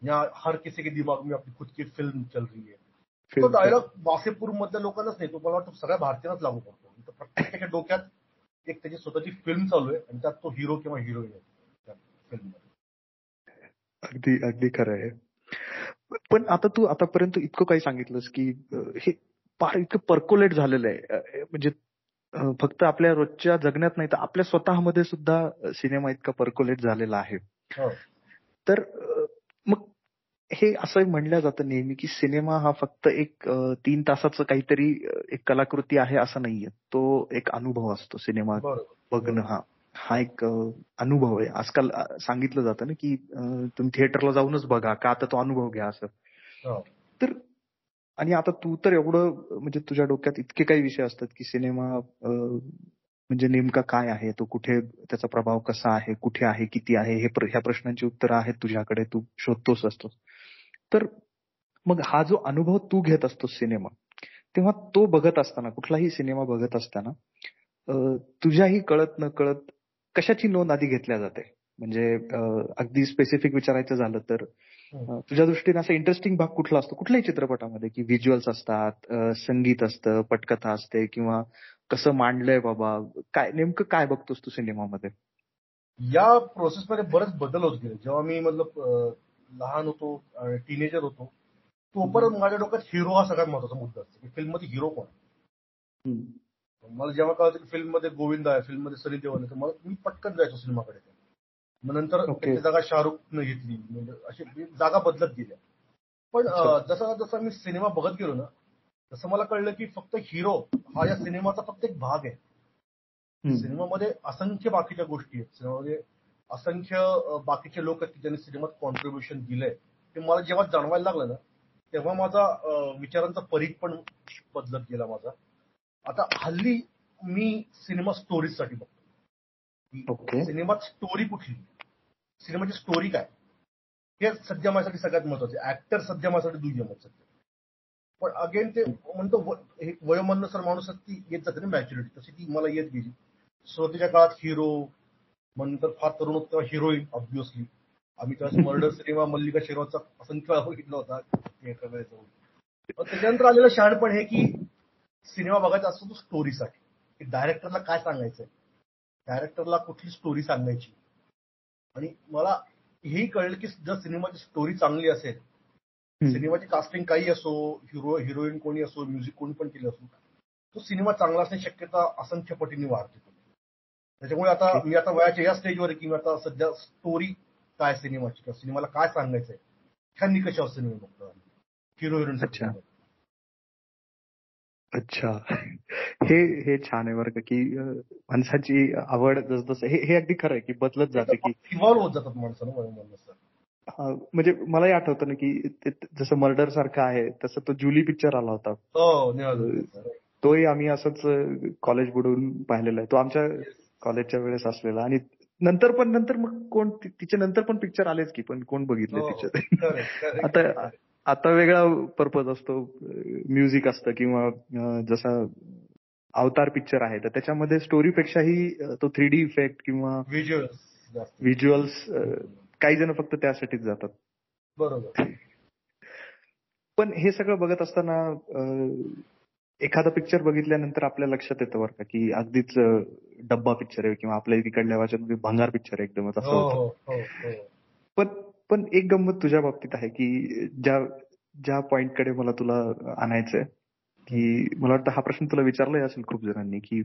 यहाँ हर किसी के दिमाग में अपनी खुद की फिल्म चल रही है तो. डायलॉग वासेपूर मधल्या लोकांनाच नाही तो मला वाटतं सगळ्या भारतीयांनाच लागू पडतो. प्रत्येकाच्या डोक्यात एक त्याची स्वतःची फिल्म चालू आहे आणि त्यात तो हिरो किंवा हिरोईन आहे त्या फिल्ममध्ये अगदी अगदी खरं आहे. पण आता तू आतापर्यंत इतकं काही सांगितलंस की हे फार इतकं पर्कोलेट झालेलं आहे. म्हणजे फक्त आपल्या रोजच्या जगण्यात नाही तर आपल्या स्वतःमध्ये सुद्धा सिनेमा इतका पर्कोलेट झालेला आहे. हो. तर मग हे असं म्हणलं जातं नेहमी की सिनेमा हा फक्त एक तीन तासाचं काहीतरी एक कलाकृती आहे असं नाहीये. तो एक अनुभव असतो सिनेमा बघणं हा. हा एक अनुभव आहे. आजकाल सांगितलं जातं ना की तुम्ही थिएटरला जाऊनच बघा का आता तो अनुभव घ्या असं. हो. तर आणि आता तू तर एवढं म्हणजे तुझ्या डोक्यात इतके काही विषय असतात की सिनेमा म्हणजे नेमका काय आहे? तो कुठे त्याचा प्रभाव कसा आहे? कुठे आहे? किती आहे? हे ह्या प्रश्नांची उत्तरं आहेत तुझ्याकडे. तू शोधतोस असतो तर मग हा जो अनुभव तू घेत असतो सिनेमा तेव्हा तो बघत असताना कुठलाही सिनेमा बघत असताना तुझ्याही कळत न कळत कशाची नोंद आधी घेतल्या जाते? म्हणजे अगदी स्पेसिफिक विचारायचं झालं तर तुझ्या दृष्टीने असं इंटरेस्टिंग भाग कुठला असतो? कुठल्याही चित्रपटामध्ये की व्हिज्युअल्स असतात संगीत असतं पटकथा असते किंवा कसं मांडलंय बाबा काय नेमकं काय बघतोस तू सिनेमामध्ये? या प्रोसेसमध्ये बरेच बदल होत गेले. जेव्हा मी मतलब लहान होतो टीनेजर होतो तोपर्यंत माझ्या डोक्यात हिरो हा सगळ्यात महत्त्वाचा मुद्दा असतो. की फिल्ममध्ये हिरो कोण? मला जेव्हा कळतं की फिल्ममध्ये गोविंद आहे फिल्ममध्ये सनी देवल तर मला मी पटकन जायचो सिनेमाकडे. मग नंतर त्याची जागा शाहरुखनं घेतली. म्हणजे अशी जागा बदलत गेल्या. पण जसा जसा मी सिनेमा बघत गेलो ना तसं मला कळलं की फक्त हिरो हा या सिनेमाचा फक्त एक भाग आहे. सिनेमामध्ये असंख्य बाकीच्या गोष्टी आहेत. सिनेमामध्ये असंख्य बाकीचे लोक आहेत की ज्यांनी सिनेमात कॉन्ट्रीब्युशन दिलंय. ते मला जेव्हा जाणवायला लागलं ना तेव्हा माझा विचारांचा परीघ पण बदलत गेला माझा. आता हल्ली मी सिनेमा स्टोरीजसाठी बघतो सिनेमात स्टोरी कुठली? सिनेमाची स्टोरी काय? हे सध्या माझ्यासाठी सगळ्यात महत्त्वाचे ऍक्टर सध्या माझ्यासाठी दुय्यम सध्या. पण अगेन ते म्हणतो वयोमानुसार माणूस ती येत जाते ना मॅच्युरिटी तशी ती मला येत गेली. सुरुवातीच्या काळात हिरो नंतर फार तरुण होता हिरोईन ऑब्विसली आम्ही त्यावेळेस मर्डर सिनेमा मल्लिका शेरवाचा असंख्य बघितला होता. त्याच्यानंतर आलेलं शहाणपण हे की सिनेमा बघायचा असतो तो स्टोरीसाठी की डायरेक्टरला काय सांगायचंय? डायरेक्टरला कुठली स्टोरी सांगायची? आणि मला हेही कळलं की जर सिनेमाची स्टोरी चांगली असेल सिनेमाची कास्टिंग काही असो हिरो हिरोईन कोणी असो म्युझिक कोणी पण केलं असो तो सिनेमा चांगला असण्याची शक्यता असंख्य पटीने वाढते. त्याच्यामुळे आता मी आता वयाच्या या स्टेजवर की आता सध्या स्टोरी काय सिनेमाची? किंवा सिनेमाला काय सांगायचंय? ह्या निकषावर सिनेमा बघतो हिरो हिरोईन अच्छा. हे हे छान आहे बरं का की माणसाची आवड जसं हे हे अगदी खरं आहे की बदलत जाते की इव्हॉल्व्ह होत जातात माणसानं म्हणजे मलाही आठवतं ना की जसं मर्डर सारखं आहे तसं तो जुली पिक्चर आला होता. हो तोही आम्ही असंच कॉलेज बुडून पाहिलेला आहे. तो आमच्या कॉलेजच्या वेळेस असलेला. आणि नंतर पण नंतर मग कोण तिच्या नंतर पण पिक्चर आलेच की पण कोण बघितले हो, पिक्चर आता आता वेगळा पर्पज असतो. म्युझिक असतं किंवा जसा अवतार पिक्चर आहे तर त्याच्यामध्ये स्टोरीपेक्षाही तो थ्री डी इफेक्ट किंवा व्हिज्युअल्स काही जण फक्त त्यासाठीच जातात. बरोबर. पण हे सगळं बघत असताना एखादा पिक्चर बघितल्यानंतर आपल्या लक्षात येतं बरं का की अगदीच डब्बा पिक्चर आहे किंवा आपल्या इकडल्या भाषेमध्ये भंगार पिक्चर आहे एकदमच असं होतं. हो, हो, पण पण एक गंमत तुझ्या बाबतीत आहे की ज्या ज्या पॉइंटकडे मला तुला आणायचंय की मला वाटतं हा प्रश्न तुला विचारलाय असेल खूप जणांनी की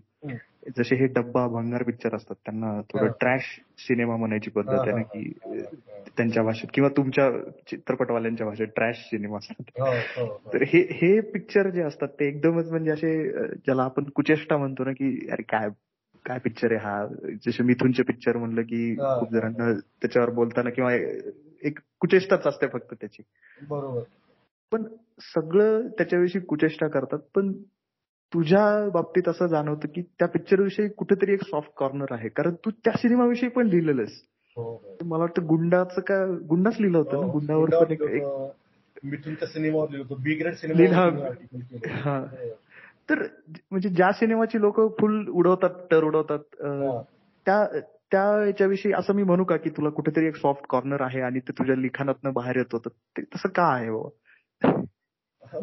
जसे हे डब्बा भंगार पिक्चर असतात त्यांना थोडं ट्रॅश सिनेमा म्हणायची पद्धत आहे ना की त्यांच्या भाषेत किंवा तुमच्या चित्रपटवाल्यांच्या भाषेत ट्रॅश सिनेमा असतात. तर हे हे पिक्चर जे असतात ते एकदमच म्हणजे असे ज्याला आपण कुचेष्टा म्हणतो ना की अरे काय काय पिक्चर आहे हा? जसे मिथूनचे पिक्चर म्हणलं की खूप जणांना त्याच्यावर बोलताना किंवा एक कुचेष्टाच असते फक्त त्याची. बरोबर. पण सगळं त्याच्याविषयी कुचेष्टा करतात. पण तुझ्या बाबतीत असं जाणवतं की त्या पिक्चर विषयी कुठेतरी एक सॉफ्ट कॉर्नर आहे. कारण तू त्या सिनेमाविषयी पण लिहिलेलंस हो, हो. मला वाटतं गुंडाचं का गुंडाच लिहिलं होतं ना? हो, गुंडावर पण एक मिथूनच्या सिनेमावर लिहिलं बी ग्रेड सिनेमा हा. तर म्हणजे ज्या सिनेमाची लोक फुल उडवतात टर उडवतात त्या त्या याच्याविषयी असं मी म्हणू का की तुला कुठेतरी एक सॉफ्ट कॉर्नर आहे आणि ते तुझ्या लिखाणातनं बाहेर येत. होतं ते तसं का आहे बाबा?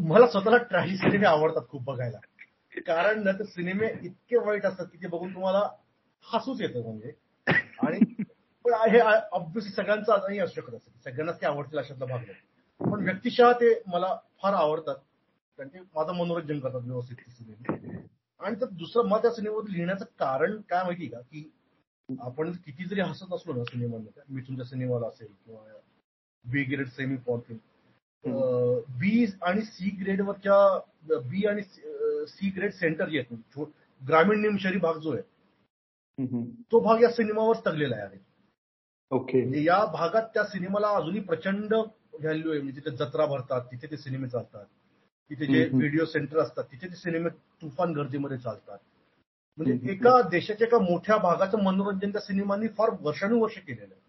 मला स्वतःला ट्रॅजिक सिनेमे आवडतात खूप बघायला. कारण ना ते सिनेमे इतके वाईट असतात की ते बघून तुम्हाला हसूच येतं म्हणजे. आणि पण हे ऑब्व्हियसली सगळ्यांचं नाही असू शकत असतं. सगळ्यांनाच ते आवडतील अशातला भाग नाही. पण व्यक्तिशः ते मला फार आवडतात. कारण ते माझं मनोरंजन करतात व्यवस्थित सिनेमे आणि तर दुसरं मग त्या सिनेमावर लिहिण्याचं कारण काय माहिती का? की आपण किती जरी हसत असलो ना सिनेमामध्ये मिथूनच्या सिनेमाला असेल किंवा B grade semi fortune B आणि सी ग्रेडवरच्या बी आणि सी ग्रेड सेंटर जे आहेत ग्रामीण निमशहरी भाग जो आहे तो भाग या सिनेमावर तगलेला आहे ओके. म्हणजे या भागात त्या सिनेमाला अजूनही प्रचंड व्हॅल्यू आहे. म्हणजे तिथे जत्रा भरतात तिथे ते सिनेमे चालतात. तिथे जे. व्हिडिओ सेंटर असतात तिथे ते सिनेमे तुफान गर्दीमध्ये चालतात. म्हणजे. एका देशाच्या एका मोठ्या भागाचं मनोरंजन त्या सिनेमांनी फार वर्षानुवर्ष केलेलं आहे.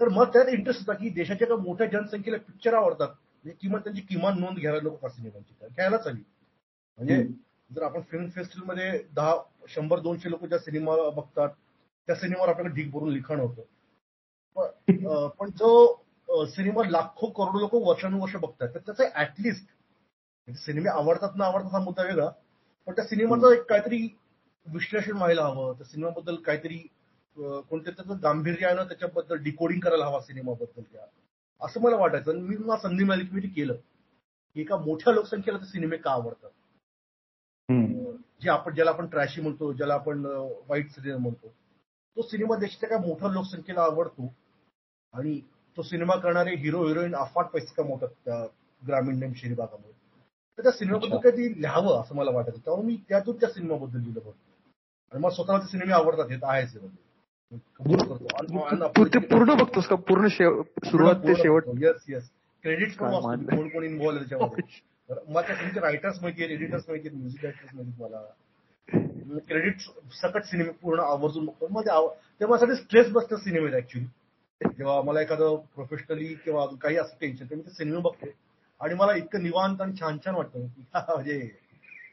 तर मग त्यात इंटरेस्ट होता की देशाच्या एका मोठ्या जनसंख्येला पिक्चर आवडतात. म्हणजे किमान त्यांची किमान नोंद घ्यायला नको का सिनेमांची तर घ्यायलाच हवी म्हणजे. जर आपण फिल्म फेस्टिवलमध्ये दहा शंभर दोनशे लोक ज्या सिनेमा बघतात त्या सिनेमावर आपल्याकडे ढीक भरून लिखाण होतं. पण जो सिनेमा लाखो करोडो लोक वर्षानुवर्ष बघतात तर त्याचं ऍटलिस्ट सिनेमे आवडतात ना आवडतात हा मुद्दा वेगळा पण त्या सिनेमाचं एक काहीतरी विश्लेषण व्हायला हवं. त्या सिनेमाबद्दल काहीतरी कोणत्या त्याचं गांभीर्य आहे ना त्याच्याबद्दल डिकोडिंग करायला हवा सिनेमाबद्दल त्या. असं मला वाटायचं. आणि मी मला संधी मिळाली की मी ते केलं. की एका मोठ्या लोकसंख्येला ते सिनेमे का आवडतात. जे आपण ज्याला आपण ट्रॅशी म्हणतो ज्याला आपण वाईट सिनेमा म्हणतो. तो सिनेमा देशाच्या काय मोठ्या लोकसंख्येला आवडतो. आणि तो सिनेमा करणारे हिरो हिरोईन अफाट पैसे कमवतात त्या ग्रामीण नेमशेरी भागामध्ये तर त्या सिनेमाबद्दल. काहीतरी लिहावं असं मला वाटतं त्यामुळे मी त्यातून त्या सिनेमाबद्दल लिहिलं बघ आणि मला स्वतःला ते सिनेमे आवडतात हे तर आहेच आहे म्हणजे तू ते पूर्ण बघतोस का? पूर्ण सुरुवात ते शेवट? येस येस वाचतो मानलं. कोण कोण इन्व्हॉल्व त्याच्यामध्ये. तर मला त्या फिल्मचे रायटर्स माहिती आहेत एडिटर्स माहिती आहेत म्युझिक डायरेक्टर्स माहिती मला. क्रेडिट सकट सिनेमे पूर्ण आवर्जून बघतो. मध्ये ते माझ्यासाठी स्ट्रेस बसतं सिनेमे ऍक्च्युली जेव्हा मला एखादं प्रोफेशनली किंवा काही असं टेन्शन तर मी ते सिनेमे बघतो. आणि मला इतकं निवांत आणि छान छान वाटतं. हा, म्हणजे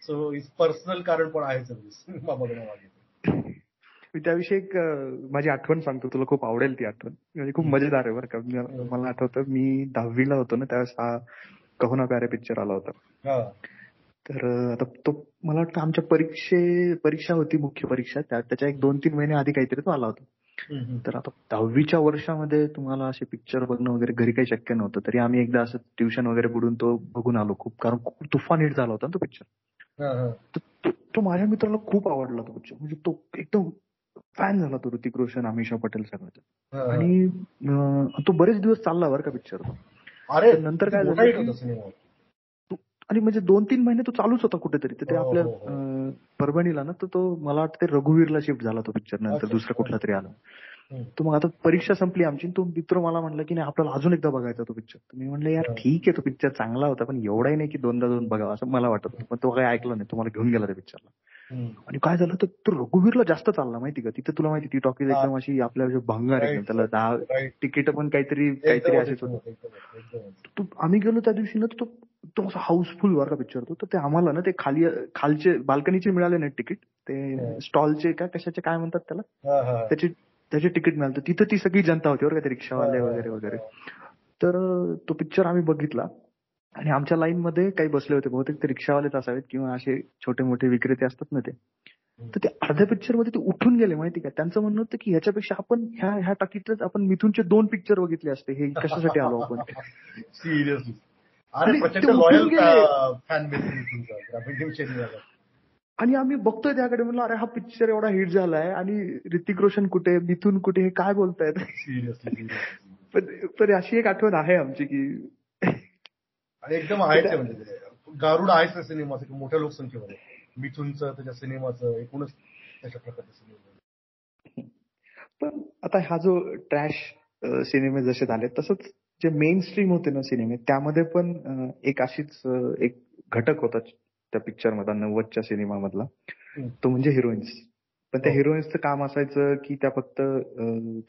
सो पर्सनल कारण पण आहे सिनेमा बघण्यामागे मी त्याविषयी एक माझी आठवण सांगतो. तुला खूप आवडेल ती आठवण. म्हणजे खूप मजेदार आहे बरं का. मी- मला आठवतं मी दहावीला होतो ना त्यावेळेस हा कहो ना प्यारे पिक्चर आला होता. हा. तर आता तो मला वाटतं आमच्या परीक्षे परीक्षा होती मुख्य परीक्षा. त्या त्याच्या एक दोन तीन महिने आधी काहीतरी तो आला होता. तर आता दहावीच्या वर्षामध्ये तुम्हाला असे पिक्चर बघणं वगैरे घरी काही शक्य नव्हतं. तरी आम्ही एकदा असं ट्युशन वगैरे बुडून तो बघून आलो खूप. कारण खूप तुफान हिट झाला होता ना तो पिक्चर हा, हा. तर तो माझ्या मित्राला खूप आवडला तो पिक्चर म्हणजे तो एकदम फॅन झाला तो ऋतिक रोशन अमिषा पटेल सगळ्याचा. आणि तो बरेच दिवस चालला बरं का पिक्चर अरे नंतर काय झालं hit की- होता सिनेमा आणि म्हणजे दोन तीन महिने तो चालूच होता कुठेतरी तर ते हो, आपल्या हो, हो. अं, परभणीला ना तर तो मला वाटतं ते रघुवीरला शिफ्ट झाला तो पिक्चर नंतर दुसरा कुठला तरी आला. तो मग आता परीक्षा संपली आमची तो मित्र मला म्हणला की नाही आपल्याला अजून एकदा बघायचा तो पिक्चर मी म्हणलं यार हा. ठीक आहे तो पिक्चर चांगला होता पण एवढाही नाही की दोनदा दोन बघावा असं मला वाटत. पण तो काही ऐकलं नाही तो मला घेऊन गेला त्या पिक्चरला. आणि काय झालं तर तो रघुवीरला जास्त चालला माहिती का तिथे तुला माहिती ती टॉकीज हा. एकदम अशी आपल्या भंगार एकदम. त्याला दहा. तिकीट पण काहीतरी काहीतरी असेच होतं आम्ही गेलो त्या दिवशी ना तो तो असा हाऊसफुल वर का पिक्चर तो. तर ते आम्हाला ना ते खाली खालचे बाल्कनीचे मिळाले नाही तिकीट ते. स्टॉलचे काय कशाचे काय म्हणतात त्याला. त्याचे त्याचे तिकीट मिळालं. तिथं ती सगळी जनता होती बरं का ते रिक्षावाले वगैरे वगैरे. तर तो पिक्चर आम्ही बघितला. आणि आमच्या लाईन मध्ये काही बसले होते. बहुतेक ते रिक्षावालेच असावेत किंवा असे छोटे मोठे विक्रेते असतात ना ते. तर ते अर्ध्या पिक्चरमध्ये ते उठून गेले माहिती का? त्यांचं म्हणणं होतं की ह्याच्यापेक्षा आपण ह्या ह्या टाकीतच आपण मिथूनचे दोन पिक्चर बघितले असते. हे कशासाठी आलो आपण? सिरियसली अरे आणि प्रचंड ते उठून लॉयल गेले. फॅन बेस तुमचा ग्रामीण टीम शरीराला आणि आम्ही बघतोय त्याकडे म्हणलं अरे हा पिक्चर एवढा हिट झालाय. आणि ऋतिक रोशन कुठे मिथून कुठे हे काय बोलतायत? सिरियसली पण अशी एक आठवण आहे आमची की एकदम आहेच आहे म्हणजे. गारुड आहेच त्या सिनेमाचं की मोठ्या लोकसंख्येमध्ये. मिथूनचं त्याच्या सिनेमाचं एकूणच त्याच्या प्रकारच्या सिनेमा. पण आता हा जो ट्रॅश सिनेमे जसे झाले तसंच जे मेन स्ट्रीम होते ना सिनेमे त्यामध्ये पण एक अशीच एक घटक होता त्या पिक्चर मधला नव्वदच्या सिनेमामधला हम्म. तो म्हणजे हिरोईन्स पण त्या. हिरोईन्सचं काम असायचं की त्या फक्त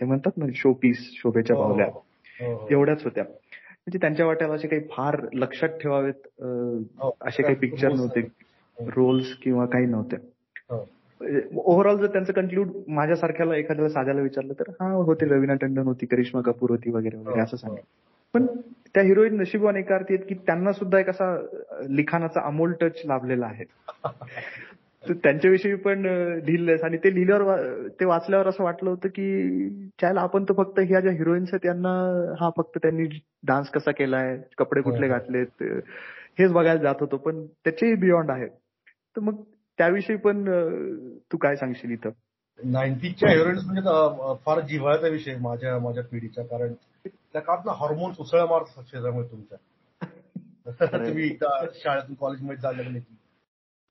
ते म्हणतात ना शो पीस शोभेच्या बावल्या हो, हो. एवढ्याच होत्या म्हणजे त्यांच्या वाट्याला असे काही फार लक्षात ठेवावेत हो. असे काही पिक्चर नव्हते. रोल्स किंवा काही नव्हते हो. ओव्हरऑल जर त्यांचं कन्क्लूड माझ्यासारख्याला एखाद्याला साध्याला विचारलं तर हा होते रवीना टंडन होती करिश्मा कपूर होती वगैरे वगैरे असं सांगेल पण त्या हिरोईन नशिबवान एका अर्थी आहेत की त्यांना सुद्धा एक असा लिखाणाचा अमोल टच लाभलेला आहे. तर त्यांच्याविषयी पण लिहिलंयस आणि ते लिहिल्यावर ते वाचल्यावर असं वाटलं होतं की त्याला आपण तर फक्त ह्या ज्या हिरोईन्स आहेत त्यांना हा फक्त त्यांनी डान्स कसा केलाय कपडे कुठले हो. घातलेत हेच बघायला जात होतो. पण त्याचेही बियॉन्ड आहे. तर मग त्याविषयी पण तू काय सांगशील इथं? नाईन्टीजच्या हिरोईन्स म्हणजे फार जिव्हाळ्याचा विषय माझ्या माझ्या पिढीचा. कारण त्या काळात ना हॉर्मोन्स उसळ मारत शरीरामुळे तुमच्या. तुम्ही एकदा शाळेतून कॉलेजमध्ये जायला लागले की.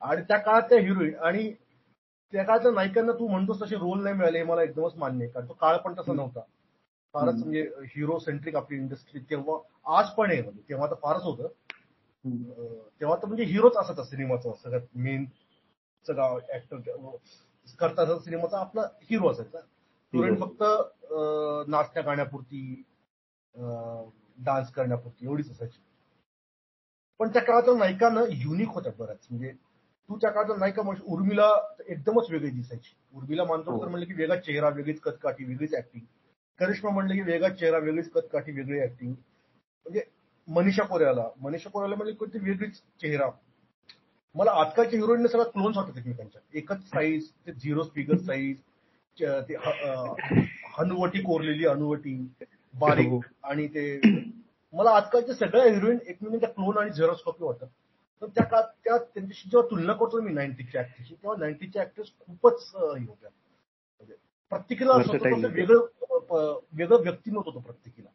आणि त्या काळात त्या हिरोईन आणि त्या काळातल्या नायिकांना तू म्हणतोस तसे रोल नाही मिळाले हे मला एकदमच मान्य आहे. कारण तो काळ पण तसा नव्हता. फारच. म्हणजे हिरो सेंट्रिक आपली इंडस्ट्री तेव्हा आज पण आहे. म्हणजे तेव्हा तर फारच होतं. तेव्हा तर म्हणजे हिरोच असायचा सिनेमाचा सगळ्यात मेन सगळा ऍक्टर करता सिनेमाचा आपला हिरो असायचा. स्टुडंट. फक्त नाचण्या गाण्यापुरती डान्स करण्यापुरती एवढीच असायची. पण त्या काळात नायिकानं युनिक होत्या बऱ्याच. म्हणजे तू त्या काळात नायिका म्हणजे उर्मिला एकदमच वेगळी दिसायची. उर्मिला मानतोडकर हो. म्हणलं की वेगळा चेहरा वेगळीच कथकाठी वेगळीच ऍक्टिंग करिश्मा म्हणलं की वेगळा चेहरा वेगळीच कथकाठी वेगळी ऍक्टिंग म्हणजे मनीषा कोऱ्याला मनीषा कोऱ्याला म्हणजे कोणती वेगळीच चेहरा. मला आजकालच्या हिरोईन सगळ्या क्लोन्स वाटतात एकमेकांच्या एकच साईज ते झिरो स्पीकर साईज ते ह- हनुवटी कोरलेली हनुवटी हो. बारीक आणि ते मला आजकालच्या सगळ्या हिरोईन एकमेकांच्या क्लोन आणि झेरॉक्स कॉपी वाटतात तर त्या काळात त्या त्यांच्याशी जेव्हा तुलना करतो मी नाईन्टीच्या ऍक्टरशी तेव्हा नाईन्टीच्या ऍक्टर्स खूपच हे होत्या म्हणजे प्रत्येकीला. वेगळं वेगळं व्यक्तिमत्व होतं प्रत्येकीला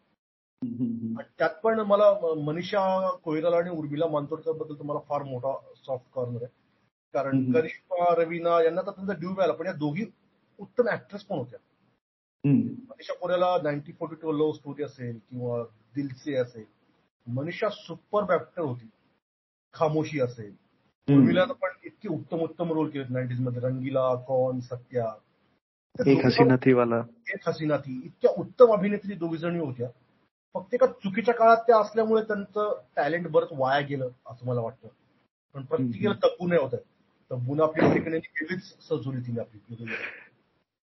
त्यात पण मला मनीषा कोयराला आणि उर्मिला मातोंडकरबद्दल तर मला फार मोठा सॉफ्ट कॉर्नर आहे. कारण. करिश्मा रवीना यांना तर त्यांचा ड्यू मिळाला पण या दोघी उत्तम ऍक्ट्रेस पण होत्या. Manisha Koirala ninety forty two love story असेल किंवा दिलसे असेल मनीषा सुपर ऍक्टर होती. खामोशी असेल. हम्म. उर्मिलानं पण इतके उत्तम उत्तम रोल केलेत नाईन्टीजमध्ये. रंगीला कॉन सत्या. त्या एक दोघी हसीना थी वाला एक हसीना थी इतक्या उत्तम अभिनेत्री दोघी जणी होत्या. फक्त एका चुकीच्या काळात त्या असल्यामुळे त्यांचं टॅलेंट बरंच वाया गेलं असं मला वाटतं. पण प्रत्येकाला तब्बू नाही होत तब्बून आपली अमेरिकन वेगळीच सजवली तिने आपली.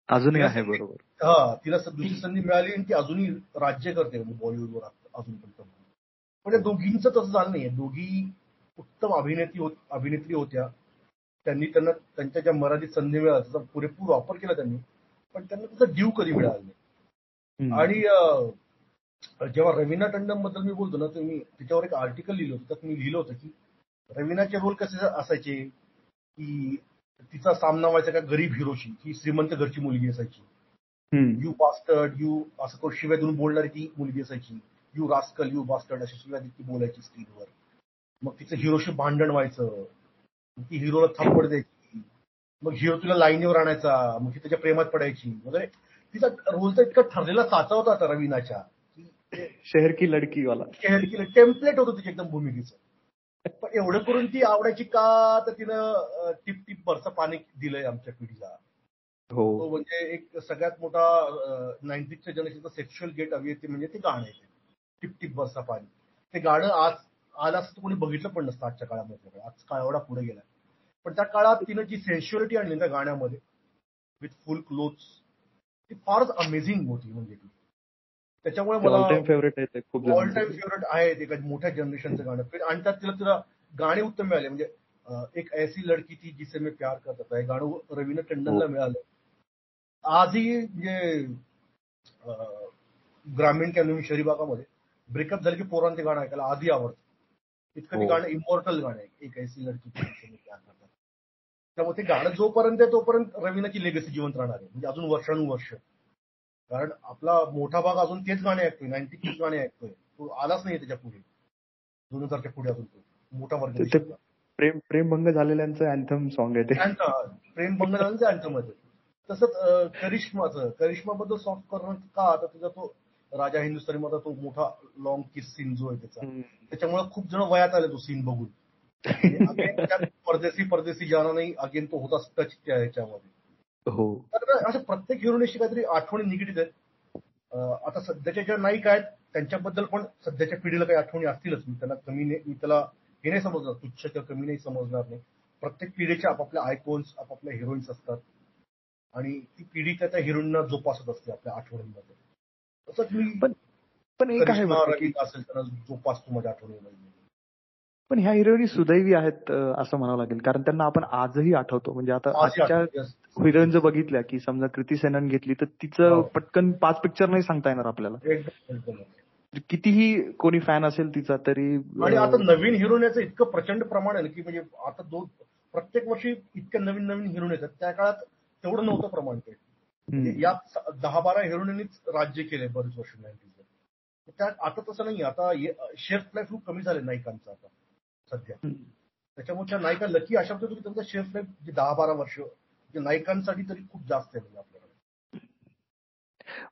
अजूनही आहे बरोबर. हा तिला दुसरी संधी मिळाली आणि ती अजूनही राज्य करते म्हणजे बॉलिवूडवर अजून पण पण या दोघींचं तसं झालं नाहीये. दोघी उत्तम अभिनेत्री होत अभिनेत्री होत्या. त्यांनी त्यांना त्यांच्या ज्या मराठीत संधी मिळाल्या त्याचा पुरेपूर वापर केला त्यांनी. पण त्यांना त्याचा ड्यू कधी मिळाला नाही. आणि जेव्हा रवीना टंडनबद्दल मी बोलतो ना तर मी त्याच्यावर एक आर्टिकल लिहिलं होतं त्यात मी लिहिलं होतं की रवीनाचे रोल कसे असायचे की तिचा सामना व्हायचा का गरीब हिरोशी ही श्रीमंत घरची मुलगी असायची. यू बास्टर्ड यू असं करून शिवाय देऊन बोलणारी ती मुलगी असायची. यू रास्कल यू बास्टर्ड अशी शिवाय ती बोलायची स्क्रीनवर मग तिचं हिरोशी भांडण व्हायचं. ती हिरोला थप्पड द्यायची. मग हिरो तुला लाईनीवर आणायचा. मग ती त्याच्या प्रेमात पडायची. वगैरे तिचा रोल तर इतका ठरलेला साचा होता आता रवीनाच्या. शहर की लडकी वाला। टेम्पलेट होतं तिच्या एकदम भूमिकेचं. पण एवढं करून ती आवडायची का? तर तिनं टिप टिप बरचं पाणी दिलंय आमच्या पिढीला. हो. तो म्हणजे एक सगळ्यात मोठा नाईन्टीजच्या जनरेशनचा सेक्शुअल गेट अभिनेत्री म्हणजे ते गाणं आहे टिप टिप बरसा पाणी. ते गाणं आज आज असं कोणी बघितलं पण नसतं आजच्या काळामध्ये आज काळ एवढा पुढे गेला पण त्या काळात तिनं जी सेन्शुअलिटी आणली त्या गाण्यामध्ये विथ फुल क्लोथ्स ती फारच अमेझिंग होती म्हणजे ती. त्याच्यामुळे ऑल टाइम मला फेवरेट आहे ते खूप ऑल टाइम. फेवरेट आहे ते मोठ्या जनरेशनचं गाणं फिर आणि त्यात तिला तिला गाणे उत्तम मिळाले म्हणजे एक ऐसी लडकी थी जिसे मैं प्यार करता हे गाणं रवीना टंडनला हो. मिळालं आजही म्हणजे ग्रामीण किंवा शहरी भागामध्ये ब्रेकअप झालं की पोरांना ते गाणं ऐकायला आधी आवडतं इतकं ते हो. गाणं इमॉर्टल गाणं आहे एक ऐसी लडकी थी जिसे मैं प्यार करता था. त्यामुळे ते गाणं जोपर्यंत आहे तोपर्यंत रवीनाची लेगसी जिवंत राहणार आहे म्हणजे अजून वर्षानुवर्ष कारण आपला मोठा भाग अजून तेच गाणे ऐकतोय नाईन्टी गाणे ऐकतोय. तो आलाच नाही त्याच्या पुढे. दोन हजारच्या पुढे अजून तो. मोठा वर्ग प्रेम प्रेमभंग झालेल्यांचं अँथम सॉन्ग आहे ते. Anthem, प्रेम बंगलांचे अँथममध्ये तसंच करिश्माचं. करिश्माबद्दल सॉफ्ट करणं का? आता त्याचा तो राजा हिंदुस्थानी मध्ये तो मोठा लॉंग किस सीन जो आहे त्याचा. त्याच्यामुळे खूप जण वयात आले तो सीन बघून. परदेसी परदेसी जाना नाही अगेन तो होता टच त्या ह्याच्यामध्ये. हो. असं प्रत्येक हिरोनीशी काहीतरी आठवणी निगडीत आहेत. आता सध्याच्या ज्या नायिका आहेत त्यांच्याबद्दल पण सध्याच्या पिढीला काही आठवणी असतीलच. मी त्यांना कमी नाही मी त्याला हे नाही समजणार तुच्छ किंवा कमी नाही समजणार नाही प्रत्येक पिढीच्या आपापल्या आयकोन्स आपापल्या हिरोईन्स असतात. आणि ती पिढी त्या त्या हिरोईनना जोपासत असते आपल्या आठवणींमध्ये. तसंच मी पण पण एक आहे असेल त्यांना जोपासतो माझ्या आठवणीमध्ये. पण ह्या हिरोईनी सुदैवी आहेत असं म्हणावं लागेल. कारण त्यांना आपण आजही आठवतो. म्हणजे आता आजच्या. हिरोईन जर बघितल्या की समजा कृती सेनन घेतली तर तिचं हो. पटकन पाच पिक्चर नाही सांगता येणार आपल्याला. एकदम कितीही कोणी फॅन असेल तिचा तरी आणि आता नवीन हिरोईन याचं इतकं प्रचंड प्रमाण आहे की म्हणजे आता दोन प्रत्येक वर्षी इतक्या नवीन नवीन हिरोईन येतात. त्या काळात तेवढं नव्हतं प्रमाण ते. म्हणजे हम्म. या दहा बारा हिरोईननीच राज्य केले बरेच वर्ष नाईन्टीज त्यात आता तसं नाही आता शेल्फ लाईफ खूप कमी झाले नायिकांचं आता सध्या. त्याच्यामुळे त्या नायिका लकी अशा की त्यांचा शेल्फ लाईफ दहा बारा वर्ष नायिकांसाठी तरी खूप जास्त आहे म्हणजे आपल्याकडे.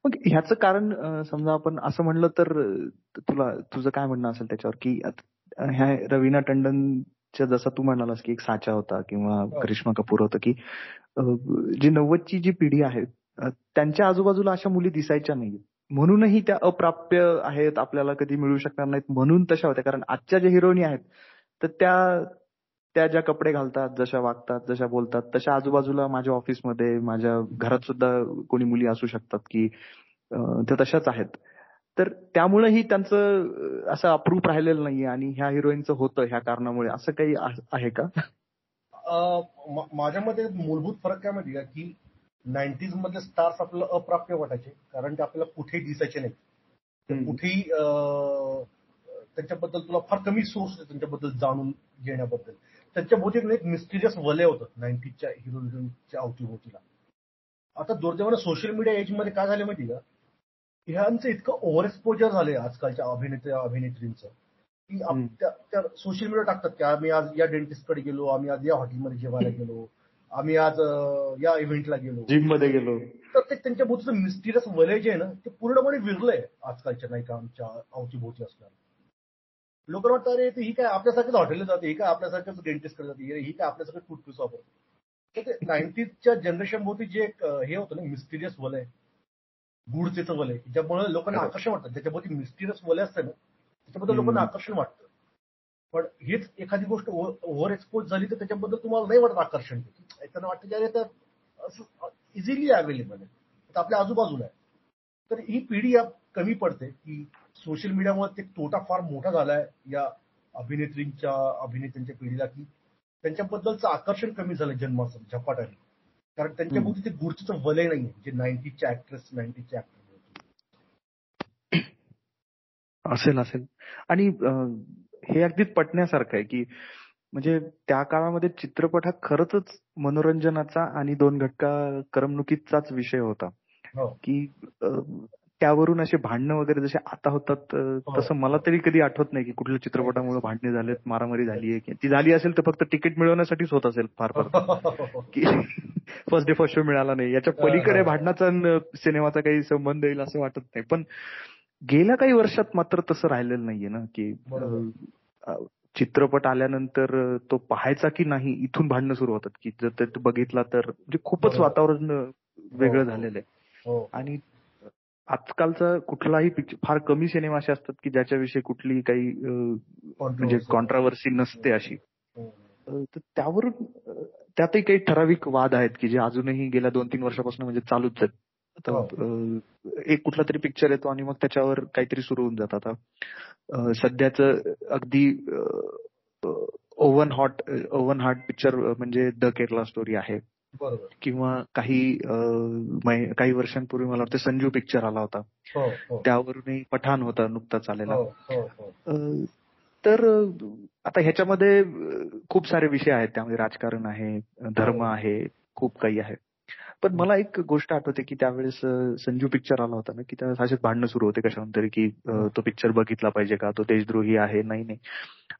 मग ह्याचं कारण समजा आपण असं म्हणलं तर तुला तुझं काय म्हणणं असेल त्याच्यावर? की ह्या रवीना टंडनच्या जसा तू म्हणालास की एक साचा होता किंवा हो. करिश्मा कपूर होतं की जी नव्वदची जी पिढी आहे त्यांच्या आजूबाजूला अशा मुली दिसायच्या नाही म्हणूनही त्या अप्राप्य आहेत आपल्याला कधी मिळू शकणार नाहीत म्हणून तशा होत्या. कारण आजच्या ज्या हिरोईनी आहेत तर त्या त्या ज्या कपडे घालतात जशा वागतात जशा बोलतात तशा आजूबाजूला माझ्या ऑफिसमध्ये माझ्या घरात सुद्धा कोणी मुली असू शकतात की त्या तशाच आहेत. तर त्यामुळेही त्यांचं अं, असं अप्रूप राहिलेलं नाहीये आणि ह्या हिरोईनचं होतं ह्या कारणामुळे. असं काही आहे का? माझ्या मते मूलभूत फरक काय माहिती का? की नाईन्टीज मधले स्टार्स आपल्याला अप्राप्य वाटायचे कारण ते आपल्याला कुठेही दिसायचे नाही. कुठेही त्यांच्याबद्दल तुला फार कमी सोर्स त्यांच्याबद्दल जाणून घेण्याबद्दल. त्यांच्या भोवती एक मिस्टिरियस वलय होतं नाईन्टीजच्या हिरो हिरोईनच्या अवतीभोवतीला. आता दुर्दैवानं सोशल मीडिया एजमध्ये काय झालं माहिती का? ह्यांचं इतकं ओव्हर एक्सपोजर झालंय आजकालच्या अभिनेते अभिनेत्रींचं. की. त्या सोशल मीडिया टाकतात की आम्ही आज या डेंटिस्टकडे गेलो आम्ही आज या हॉटेलमध्ये जेवायला गेलो आम्ही आज या इव्हेंटला गेलो. जिममध्ये गेलो. तर ते त्यांच्या भोवतीचं मिस्टिरियस वलय जे आहे ना ते पूर्णपणे विरलंय आजकालच्या नाही का आमच्या अवतीभोवती असणार लोक वाटतं अरे ही काय आपल्यासारखंच हॉटेलला जाते ही काय आपल्यासारखंच डेंटिस्टकडे जाते ही काय आपल्यासारखं टूथपेस्ट वापरते तर ते नाईन्टीजच्या जनरेशन भोवती जे एक हे होतं ना मिस्टिरियस वलय गुडचेचं वलय ज्यामुळे लोकांना. आकर्षण वाटतं. त्याच्याभोवती मिस्टिरियस वलय असतं ना त्याच्याबद्दल. लोकांना आकर्षण वाटतं. पण हेच एखादी गोष्ट ओव्हर एक्सपोज झाली तर त्याच्याबद्दल तुम्हाला नाही वाटत आकर्षण. त्यांना वाटतं की अरे तर इझिली अवेलेबल आहे. तर आपल्या आजूबाजूला आहे. तर ही पिढी या कमी पडते की सोशल मीडियामुळे ते तोटा फार मोठा झालाय या अभिनेत्रींच्या अभिनेत्यांच्या पिढीला की त्यांच्याबद्दलचं आकर्षण कमी झालं जन्माचं झपाट्याने. कारण त्यांच्या हम्म. भोवती ते गुडचं वलय नाहीये जे नाईन्टीजच्या ऍक्ट्रेस नाईन्टीजच्या ऍक्टर असेल असेल. आणि हे अगदीच पटण्यासारखं आहे की म्हणजे त्या काळामध्ये चित्रपट हा खरंच मनोरंजनाचा आणि दोन घटका करमणुकीचाच विषय होता. की अं, त्यावरून असे भांडणं वगैरे जसे आता होतात हो. तसं मला तरी कधी आठवत नाही की कुठल्या चित्रपटामुळे भांडणे झालेत मारामारी झाली आहे ती झाली असेल तर फक्त तिकीट मिळवण्यासाठीच होत असेल फार फार. की फर्स्ट डे फर्स्ट शो मिळाला नाही. याच्या पलीकडे भांडणाचा सिनेमाचा काही संबंध येईल असं वाटत नाही. पण गेल्या काही वर्षात मात्र तसं राहिलेलं नाहीये ना की चित्रपट आल्यानंतर तो पाहायचा की नाही इथून भांडणं सुरू होतात की जर ते बघितला तर म्हणजे खूपच. वातावरण वेगळं हो. झालेलं आहे. हो आणि आजकालचा कुठलाही पिक्चर फार कमी सिनेमा असे असतात की ज्याच्याविषयी कुठली काही म्हणजे. कॉन्ट्रावर्सी नसते अशी हो. तर त्यावरून त्यातही काही ठराविक वाद आहेत की जे अजूनही गेल्या दोन तीन वर्षापासून म्हणजे चालूच आहेत हो. एक कुठला तरी पिक्चर येतो आणि मग त्याच्यावर काहीतरी सुरू होऊन जातं आता सध्याच अगदी oven hot oven heart picture म्हणजे द केरला स्टोरी आहे किंवा काही काही वर्षांपूर्वी मला वाटतं संजू पिक्चर आला होता. हो हो. त्यावरूनही पठाण होता नुकताच आलेला. हो तर आता ह्याच्यामध्ये खूप सारे विषय आहेत. त्यामध्ये राजकारण आहे धर्म. आहे खूप काही आहे. पण मला एक गोष्ट आठवते की त्यावेळेस संजू पिक्चर आला होता ना की त्यावेळेस असेच भांडणं सुरू होते कशाहून तरी की तो पिक्चर बघितला पाहिजे का? तो देशद्रोही आहे नाही नाही.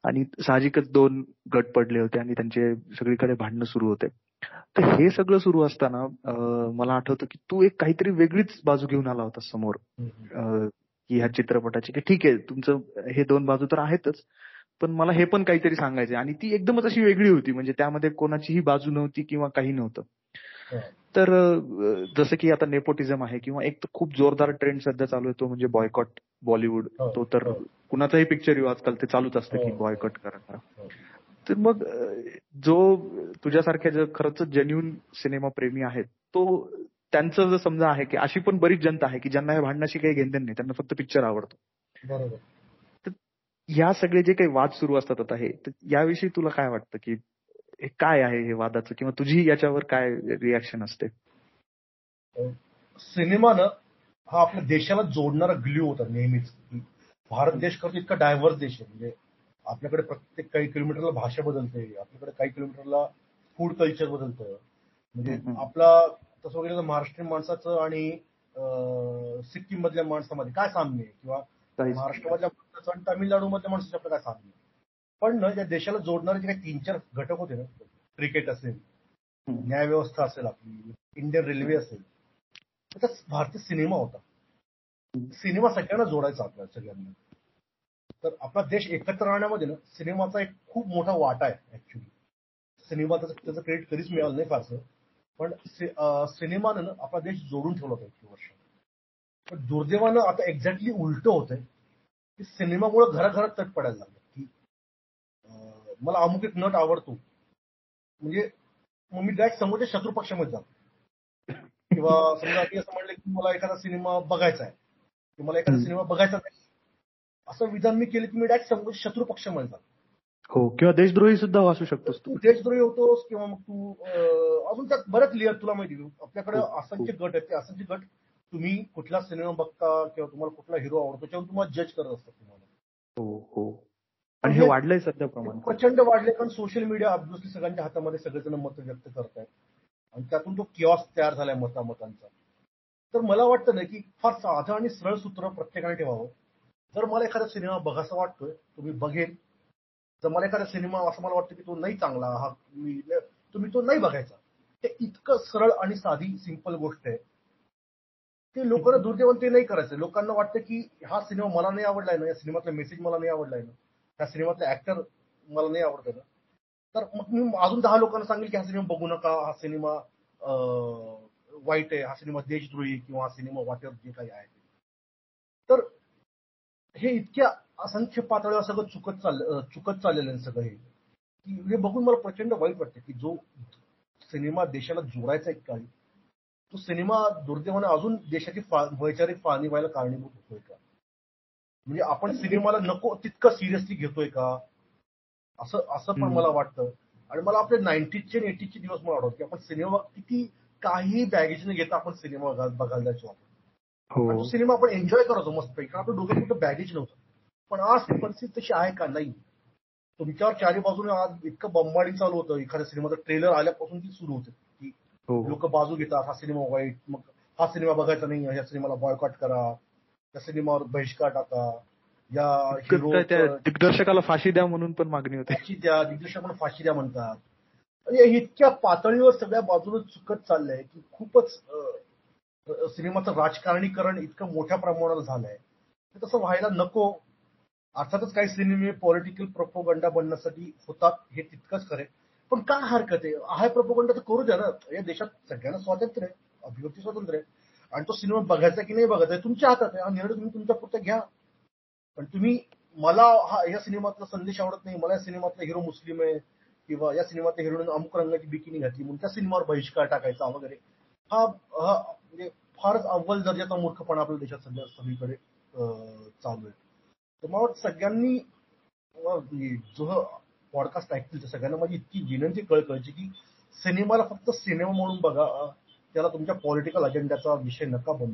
आणि साहजिकच दोन गट पडले होते आणि त्यांचे सगळीकडे भांडणं सुरू होते. तर हे सगळं सुरू असताना मला आठवतं की तू एक काहीतरी वेगळीच बाजू घेऊन आला होता समोर की ह्या चित्रपटाची की ठीक आहे तुमचं हे दोन बाजू तर आहेतच पण मला हे पण काहीतरी सांगायचं आणि ती एकदमच अशी वेगळी होती म्हणजे त्यामध्ये कोणाचीही बाजू नव्हती किंवा काही नव्हतं हो. तर जसं की आता नेपोटिझम आहे किंवा एक तर खूप जोरदार ट्रेंड सध्या चालू आहे तो म्हणजे बॉयकॉट बॉलिवूड हो, तो तर हो. कुणाचाही पिक्चर येऊ आजकाल ते चालूच असतं की. बॉयकॉट करा. तर मग जो तुझ्यासारख्या जो खरंच जेन्युन सिनेमा प्रेमी आहेत तो त्यांचं जर समजा आहे की अशी पण बरीच जनता आहे की ज्यांना या भांडणाशी काही घेणदेण नाही त्यांना फक्त पिक्चर आवडतो. बरोबर. या सगळे जे काही वाद सुरू असतात आता हे तर याविषयी तुला काय वाटतं की हे काय आहे हे वादाचं किंवा तुझी याच्यावर काय रिॲक्शन असते? सिनेमानं हा आपल्या देशाला जोडणारा ग्ल्यू होता नेहमीच. भारत देश करतो इतका डायव्हर्स देश आहे. म्हणजे आपल्याकडे प्रत्येक काही किलोमीटरला भाषा बदलते आपल्याकडे काही किलोमीटरला फूड कल्चर बदलतं. म्हणजे. आपला तसं वगैरे महाराष्ट्रीयन माणसाचं आणि सिक्कीम मधल्या माणसामध्ये काय साम्य आहे? किंवा महाराष्ट्रामधल्या माणसाचं आणि तामिळनाडू मधल्या माणसाचं आपलं काय साम्य आहे? पण ना या देशाला जोडणारे जे काही तीन चार घटक होते ना क्रिकेट असेल. न्यायव्यवस्था असेल आपली इंडियन रेल्वे असेल त्याचा भारतीय सिनेमा होता. सिनेमा सगळ्यांना जोडायचा आपल्याला सगळ्यांना. तर आपला देश एकत्र राहण्यामध्ये ना सिनेमाचा एक खूप मोठा वाटा आहे ऍक्च्युली सिनेमा त्याचं त्याचं क्रेडिट कधीच मिळालं नाही फारसं. पण सिनेमानं ना आपला देश जोडून ठेवला होता इतकी वर्ष. पण दुर्दैवानं आता एक्झॅक्टली उलट होतंय की सिनेमामुळे घराघरात तट पडायला लागलं. की मला अमुक एक नट आवडतो. म्हणजे मग मी डायरेक्ट समोरच्या शत्रू पक्षामध्ये जातो. किंवा समजा मी असं म्हणलं की मला एखादा सिनेमा बघायचा आहे. की मला एखादा सिनेमा बघायचा नाही. असं विधान मी केलं की मी डायरेक्ट समोर शत्रू पक्षामध्ये जातो. हो किंवा देशद्रोही सुद्धा वाचू शकतोस तू देशद्रोही होतोस किंवा मग तू अजून त्यात बरेच लेअर तुला माहिती. आपल्याकडे असंख्य गट आहेत. ते असंख्य गट तुम्ही कुठला सिनेमा बघता किंवा तुम्हाला कुठला हिरो आवडतो त्याच्यावर तुम्हाला जज करत असतात तुम्हाला. हो हो. आणि हे वाढलंय सध्या प्रमाण. प्रचंड वाढले कारण सोशल मीडिया ऑब्विसली सगळ्यांच्या हातामध्ये सगळेजण मतं व्यक्त करतायत. आणि त्यातून तो किऑस तयार झालाय मतामतांचा. तर मला वाटतं ना की फार साधं आणि सरळ सूत्र प्रत्येकाने ठेवावं. जर मला एखादा सिनेमा बघासा वाटतोय तो मी बघेन जर मला एखादा सिनेमा असं मला वाटतं की तो नाही चांगला हा मी तुम्ही तो नाही बघायचा. ते इतकं सरळ आणि साधी सिंपल गोष्ट आहे. ते लोकांना दुर्दैवान ते नाही करायचं. लोकांना वाटतं की हा सिनेमा मला नाही आवडलाय ना या सिनेमातला मेसेज मला नाही आवडलाय ना त्या सिनेमातला ऍक्टर मला नाही आवडतोय ना. तर मग मी अजून दहा लोकांना सांगेल की हा सिनेमा बघू नका हा सिनेमा वाईट आहे हा सिनेमा देशद्रोही किंवा हा सिनेमा वाटेवर जे काही आहे. तर हे इतक्या असंख्य पातळीवर सगळं चुकत चाललं चुकत चाललेलं आहे सगळं हे. की हे बघून मला प्रचंड वाईट वाटतं की जो सिनेमा देशाला जोडायचा एक काळी तो सिनेमा दुर्दैवाने अजून देशाची फा- वैचारिक फाळणी व्हायला कारणीभूत होतोय का? म्हणजे आपण सिनेमाला नको तितकं सिरियसली घेतोय का? असं असं पण. मला वाटतं. आणि मला आपले नाईन्टीजचे आणि एटीजचे दिवस मला आठवत की आपण सिनेमा किती काही बॅगेज न घेता आपण सिनेमा बघा- बघायला जायचो आपण. हो. सिनेमा आपण एन्जॉय करायचो मस्त आपल्या डोक्यात कुठं बॅगेज नव्हतं. पण आज ती परिस्थिती तशी आहे का नाही? तुमच्यावर चारी बाजूने आज इतकं बंबाडी चालू होतं. एखाद्या सिनेमाचं ट्रेलर आल्यापासून ती सुरू होते. की हो. लोक बाजू घेतात. हा सिनेमा वाईट. मग हा सिनेमा बघायचा नाही. ह्या सिनेमाला बॉयकॉट करा. त्या सिनेमावर बहिष्कार टाका. या हिरो दिग्दर्शकाला फाशी द्या म्हणून पण मागणी होते. फाशी द्या. दिग्दर्शकांना फाशी द्या म्हणतात. म्हणजे इतक्या पातळीवर सगळ्या बाजूने चुकत चाललंय की खूपच सिनेमाचं राजकारणीकरण इतकं मोठ्या प्रमाणावर झालंय. ते तसं व्हायला नको. अर्थातच काही सिनेमे पॉलिटिकल प्रोपोगंडा बनण्यासाठी होतात हे तितकंच खरे पण काय हरकत आहे? हा प्रोपोगंडा तर करू द्या ना. या देशात सगळ्यांना स्वातंत्र्य आहे. अभिव्यक्ती स्वातंत्र्य आहे. आणि तो सिनेमा बघायचा की नाही बघायचा आहे तुमच्या हातात आहे. हा निर्णय तुम्ही तुमच्या पुरता घ्या. पण तुम्ही मला हा या सिनेमातला संदेश आवडत नाही. मला या सिनेमातला हिरो मुस्लिम आहे. किंवा या सिनेमातल्या हिरोने अमुक रंगाची बिकिनी घातली. म्हणून त्या सिनेमावर बहिष्कार टाकायचा वगैरे. हा हा म्हणजे फारच अव्वल दर्जाचा मूर्खपणा आपल्या देशात सध्या सगळीकडे चालू आहे. तर मला वाटतं सगळ्यांनी म्हणजे जो पॉडकास्ट ऐकतील त्या सगळ्यांना माझी इतकी विनंती कळ कळची की सिनेमाला फक्त सिनेमा म्हणून बघा त्याला तुमच्या पॉलिटिकल अजेंड्याचा विषय नका बनू.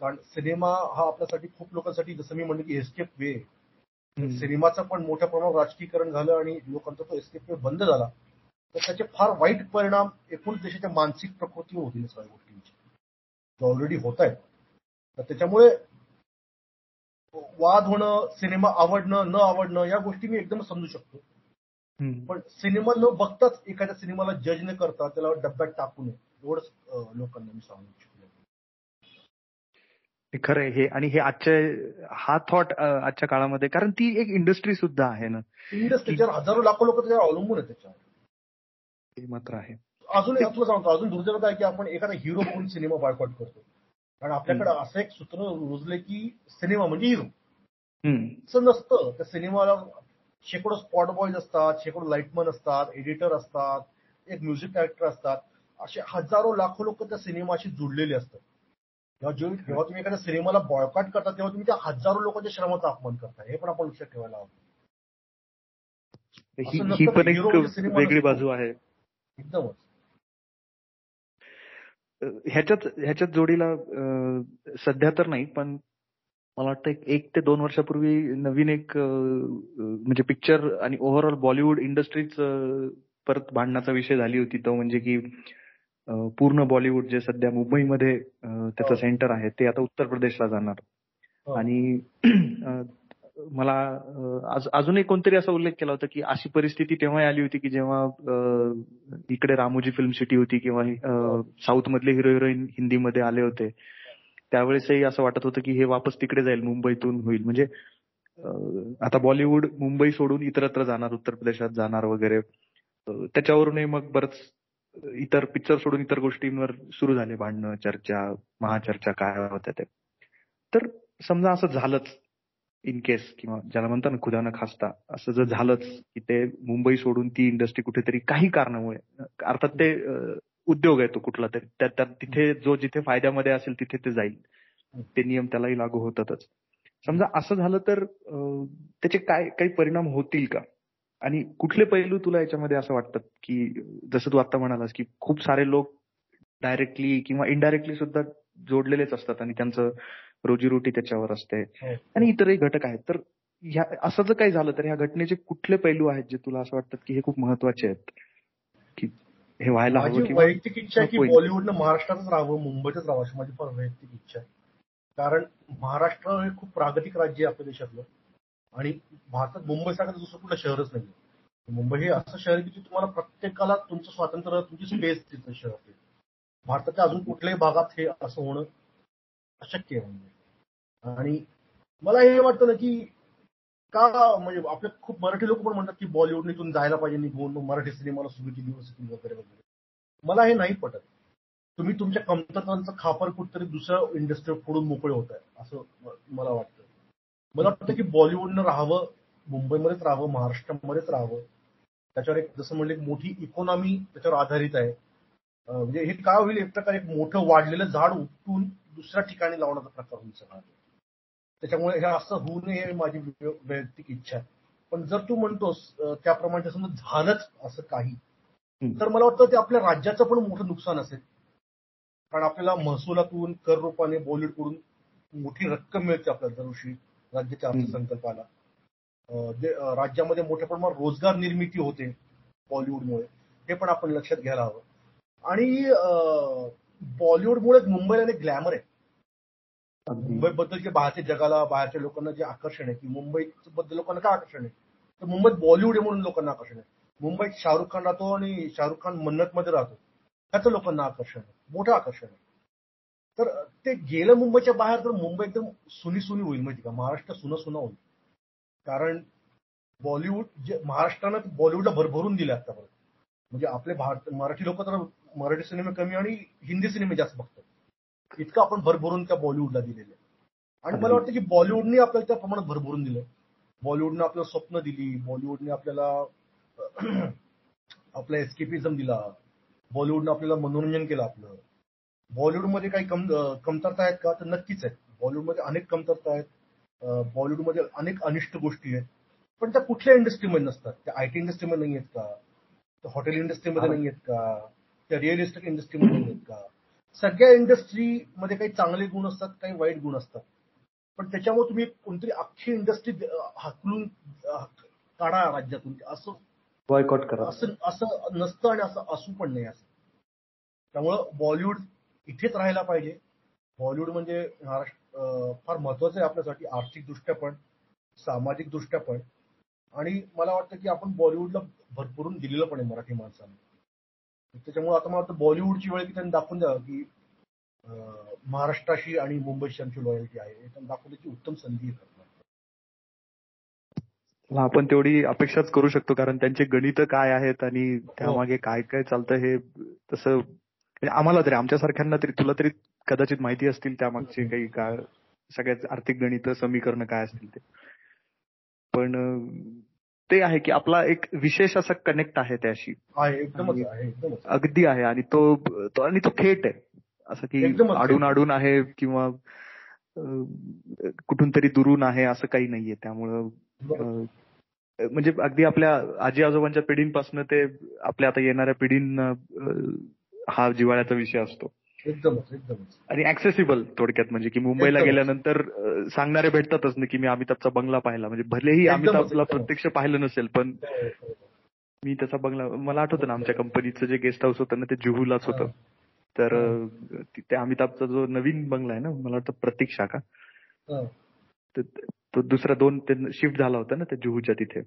कारण सिनेमा हा आपल्यासाठी खूप लोकांसाठी जसं मी म्हणलं की एस्केप वे. सिनेमाचं पण मोठ्या प्रमाणात राजकीकरण झालं आणि लोकांचा तो एस्केप वे बंद झाला. तर त्याचे फार वाईट परिणाम एकूण देशाच्या मानसिक प्रकृतीवर होतील सगळ्या गोष्टींचे. ऑलरेडी होत आहेत तर त्याच्यामुळे वाद होणं सिनेमा आवडणं न आवडणं या गोष्टी मी एकदम समजू शकतो. पण सिनेमा न बघताच एखाद्या सिनेमाला जज न करता त्याला डब्यात टाकू नये. एवढंच लोकांना मी सांगू इच्छितो. खरं आहे. हे आणि हे आजच्या हा थॉट आजच्या काळामध्ये कारण ती एक इंडस्ट्री सुद्धा आहे ना. इंडस्ट्रीच्या हजारो लाखो लोक त्याच्यावर अवलंबून आहेत त्याच्यावर. हे मात्र आहे. अजून तुला सांगतो. अजून दुर्दैव काय की आपण एखादा हिरो बघून सिनेमा बायकॉट करतो. कारण आपल्याकडे असं एक सूत्र रुजले की सिनेमा म्हणजे हिरो. असं नसतं. त्या सिनेमाला शेकडो स्पॉट बॉयज असतात शेकडो लाईटमन असतात एडिटर असतात एक म्युझिक डायरेक्टर असतात. असे हजारो लाखो लोक त्या सिनेमाशी जुडलेले असतात. जेव्हा जेव्हा जेव्हा तुम्ही एखाद्या सिनेमाला बॉयकॉट करता तेव्हा तुम्ही त्या हजारो लोकांच्या श्रमाचा अपमान करताय हे पण आपण लक्षात ठेवायला हवं. ही पण एक म्हणजे सिनेमा वेगळी. बाजू आहे. एकदमच. ह्याच्यात ह्याच्यात जोडीला सध्या तर नाही पण मला वाटतं एक- एक ते दोन वर्षापूर्वी नवीन एक म्हणजे पिक्चर आणि ओव्हरऑल बॉलिवूड इंडस्ट्रीच परत भांडण्याचा विषय झाली होती तो म्हणजे की पूर्ण बॉलिवूड जे सध्या मुंबईमध्ये त्याचं हो. सेंटर आहे ते आता उत्तर प्रदेशला जाणार हो. आणि मला आज- अजूनही कोणतरी असा उल्लेख केला होता की अशी परिस्थिती तेव्हा आली होती की जेव्हा इकडे रामोजी फिल्म सिटी होती किंवा साऊथ मधले हिरो हिरोईन हिंदीमध्ये आले होते त्यावेळेसही असं वाटत होतं की हे वापस तिकडे जाईल मुंबईतून होईल. म्हणजे आता बॉलिवूड मुंबई सोडून इतरत्र जाणार उत्तर प्रदेशात जाणार वगैरे त्याच्यावरूनही मग बरंच इतर पिक्चर सोडून इतर गोष्टींवर सुरू झाले भांडणं चर्चा महाचर्चा काय होत्या ते तर समजा असं झालंच इन केस किंवा ज्याला म्हणतात ना खुदानं खासता असं जर झालंच की ते मुंबई सोडून ती इंडस्ट्री कुठेतरी काही कारणामुळे अर्थात ते उद्योग आहे तो कुठला तरी तिथे जो जिथे फायद्यामध्ये असेल तिथे ते जाईल. ते नियम त्यालाही लागू होतातच. समजा असं झालं तर त्याचे काय काही परिणाम होतील का? आणि कुठले पैलू तुला याच्यामध्ये असं वाटतात की जसं तू आता म्हणालास की खूप सारे लोक डायरेक्टली किंवा इनडायरेक्टली सुद्धा जोडलेलेच असतात आणि त्यांचं रोजीरोटी त्याच्यावर असते. हो. आणि इतरही घटक आहेत. तर ह्या असं जर काही झालं तर ह्या घटनेचे कुठले पैलू आहेत जे तुला असं वाटतात की हे खूप महत्त्वाचे आहेत? की हे व्हायला हवं वैयक्तिक इच्छा की नकोय. बॉलिवूडनं महाराष्ट्रातच राहावं मुंबईतच राहावं अशी माझी फार वैयक्तिक इच्छा आहे. कारण महाराष्ट्र हे खूप प्रागतिक राज्य आहे आपल्या देशातलं. आणि भारतात मुंबईसारखं दुसरं कुठलं शहरच नाही मुंबई हे असं शहर की तुम्हाला प्रत्येकाला तुमचं स्वातंत्र्य तुमची स्पेस तिथं शहर भारताच्या अजून कुठल्याही भागात हे असं होणं अशक्य म्हणजे. आणि मला हे वाटतं ना की का म्हणजे आपले खूप मराठी लोक पण म्हणतात की बॉलिवूडने इथून जायला पाहिजे निघून मराठी सिनेमाला सुरुची दिवस वगैरे वगैरे. मला हे नाही पटत. तुम्ही तुमच्या कमतरतांचा खापर कुठतरी दुसऱ्या इंडस्ट्री फोडून मोकळे होत आहे असं मला वाटतं. मला वाटतं की बॉलिवूडनं राहावं मुंबईमध्येच राहावं महाराष्ट्रामध्येच राहावं. त्याच्यावर एक जसं म्हणलं एक मोठी इकॉनॉमी त्याच्यावर आधारित आहे. म्हणजे हे काय होईल? एक प्रकारे एक मोठं वाढलेलं झाड उपटून दुसऱ्या ठिकाणी लावण्याचा प्रकार होईल सगळा. त्याच्यामुळे हे असं होऊ नये माझी वैयक्तिक इच्छा आहे. पण जर तू म्हणतोस त्याप्रमाणे समजा झालंच असं काही. तर मला वाटतं ते आपल्या राज्याचं पण मोठं नुकसान असेल. कारण आपल्याला महसुलातून कर रूपाने बॉलिवूडकडून मोठी रक्कम मिळते आपल्याला दरवर्षी राज्याच्या. अर्थसंकल्पाला. राज्यामध्ये मोठ्या प्रमाणात रोजगार निर्मिती होते बॉलिवूडमुळे हे पण आपण लक्षात घ्यायला हवं. आणि बॉलिवूडमुळे मुंबईला एक ग्लॅमर आहे. मुंबई बद्दल जे बाहेरच्या जगाला बाहेरच्या लोकांना जे आकर्षण आहे की मुंबई बद्दल लोकांना काय आकर्षण आहे? तर मुंबईत बॉलिवूड आहे म्हणून लोकांना आकर्षण आहे. मुंबईत शाहरुख खान राहतो आणि शाहरुख खान मन्नत मध्ये राहतो. त्याचं लोकांना आकर्षण आहे. मोठं आकर्षण आहे. तर ते गेलं मुंबईच्या बाहेर तर मुंबई एकदम सुनी सुनी होईल माहिती का? महाराष्ट्र सुन सुना होईल. कारण बॉलिवूड जे महाराष्ट्रानं बॉलिवूडला भरभरून दिलं आतापर्यंत. म्हणजे आपले भारत मराठी लोक तर मराठी सिनेमे कमी आणि हिंदी सिनेमे जास्त बघतात. इतकं आपण भरभरून त्या बॉलिवूडला दिलेलं आहे. आणि मला वाटतं की बॉलिवूडने आपल्याला त्या प्रमाणात भरभरून दिलं बॉलिवूडने आपल्याला स्वप्न दिली बॉलिवूडने आपल्याला आपला एस्केपिझम दिला बॉलिवूडनं आपल्याला मनोरंजन केलं आपलं. बॉलिवूडमध्ये काही कम कमतरता आहेत का? तर नक्कीच आहेत. बॉलिवूडमध्ये अनेक कमतरता आहेत. बॉलिवूडमध्ये अनेक अनिष्ट गोष्टी आहेत. पण त्या कुठल्या इंडस्ट्रीमध्ये नसतात. त्या आय टी इंडस्ट्रीमध्ये नाही आहेत का? त्या हॉटेल इंडस्ट्रीमध्ये नाही आहेत का? त्या रिअल इस्टेट इंडस्ट्रीमध्ये नाही आहेत का? सगळ्या इंडस्ट्रीमध्ये काही चांगले गुण असतात काही वाईट गुण असतात. पण त्याच्यामुळे तुम्ही कोणतरी अख्खी इंडस्ट्री हाकलून काढा राज्यातून. असं बॉयकॉट करा. असं असं नसतं आणि असं असू पण नाही असं. त्यामुळं बॉलिवूड इथेच राहायला पाहिजे. बॉलिवूड म्हणजे महाराष्ट्र फार महत्वाचं आहे आपल्यासाठी आर्थिकदृष्ट्या पण सामाजिक दृष्ट्या पण. आणि मला वाटतं की आपण बॉलिवूडला भरभरून दिलेलं पण आहे मराठी माणसाने. त्याच्यामुळे आता मला वाटतं बॉलिवूडची वेळ की त्यांनी दाखवून द्यावं की महाराष्ट्राशी आणि मुंबईशी आमची लॉयल्टी आहे. हे त्यांनी दाखवण्याची उत्तम संधी आहे आपण तेवढी अपेक्षाच करू शकतो कारण त्यांचे गणित काय आहेत आणि त्यामागे काय काय चालतं हे तसं म्हणजे आम्हाला तरी आमच्यासारख्यांना तरी तुला तरी कदाचित माहिती असतील त्यामागचे काही काय सगळ्यात आर्थिक गणित समीकरण काय असतील ते. पण ते आहे की आपला एक विशेष असा कनेक्ट आहे त्याशी. अगदी आहे आणि तो तो आणि तो थेट आहे. असं की. आडून आडून आहे किंवा कुठून तरी दुरून आहे असं काही नाहीये. त्यामुळं म्हणजे अगदी आपल्या आजी आजोबांच्या पिढींपासून ते आपल्या आता येणाऱ्या पिढींना हा जिव्हाळ्याचा विषय असतो. एकदमच एकदमच. आणि ऍक्सेसिबल थोडक्यात म्हणजे की मुंबईला. गेल्यानंतर सांगणारे भेटतातच ना की मी अमिताभचा बंगला पाहिला. म्हणजे भलेही अमिताभला. प्रत्यक्ष पाहिलं नसेल पण मी त्याचा बंगला मला आठवतं ना आमच्या कंपनीचं जे गेस्ट हाऊस होतं ना ते जुहूलाच होतं. तर तिथे अमिताभचा जो नवीन बंगला आहे ना मला वाटतं प्रतीक्षा का तो दुसरा दोन शिफ्ट झाला होता ना त्या जुहूच्या तिथे.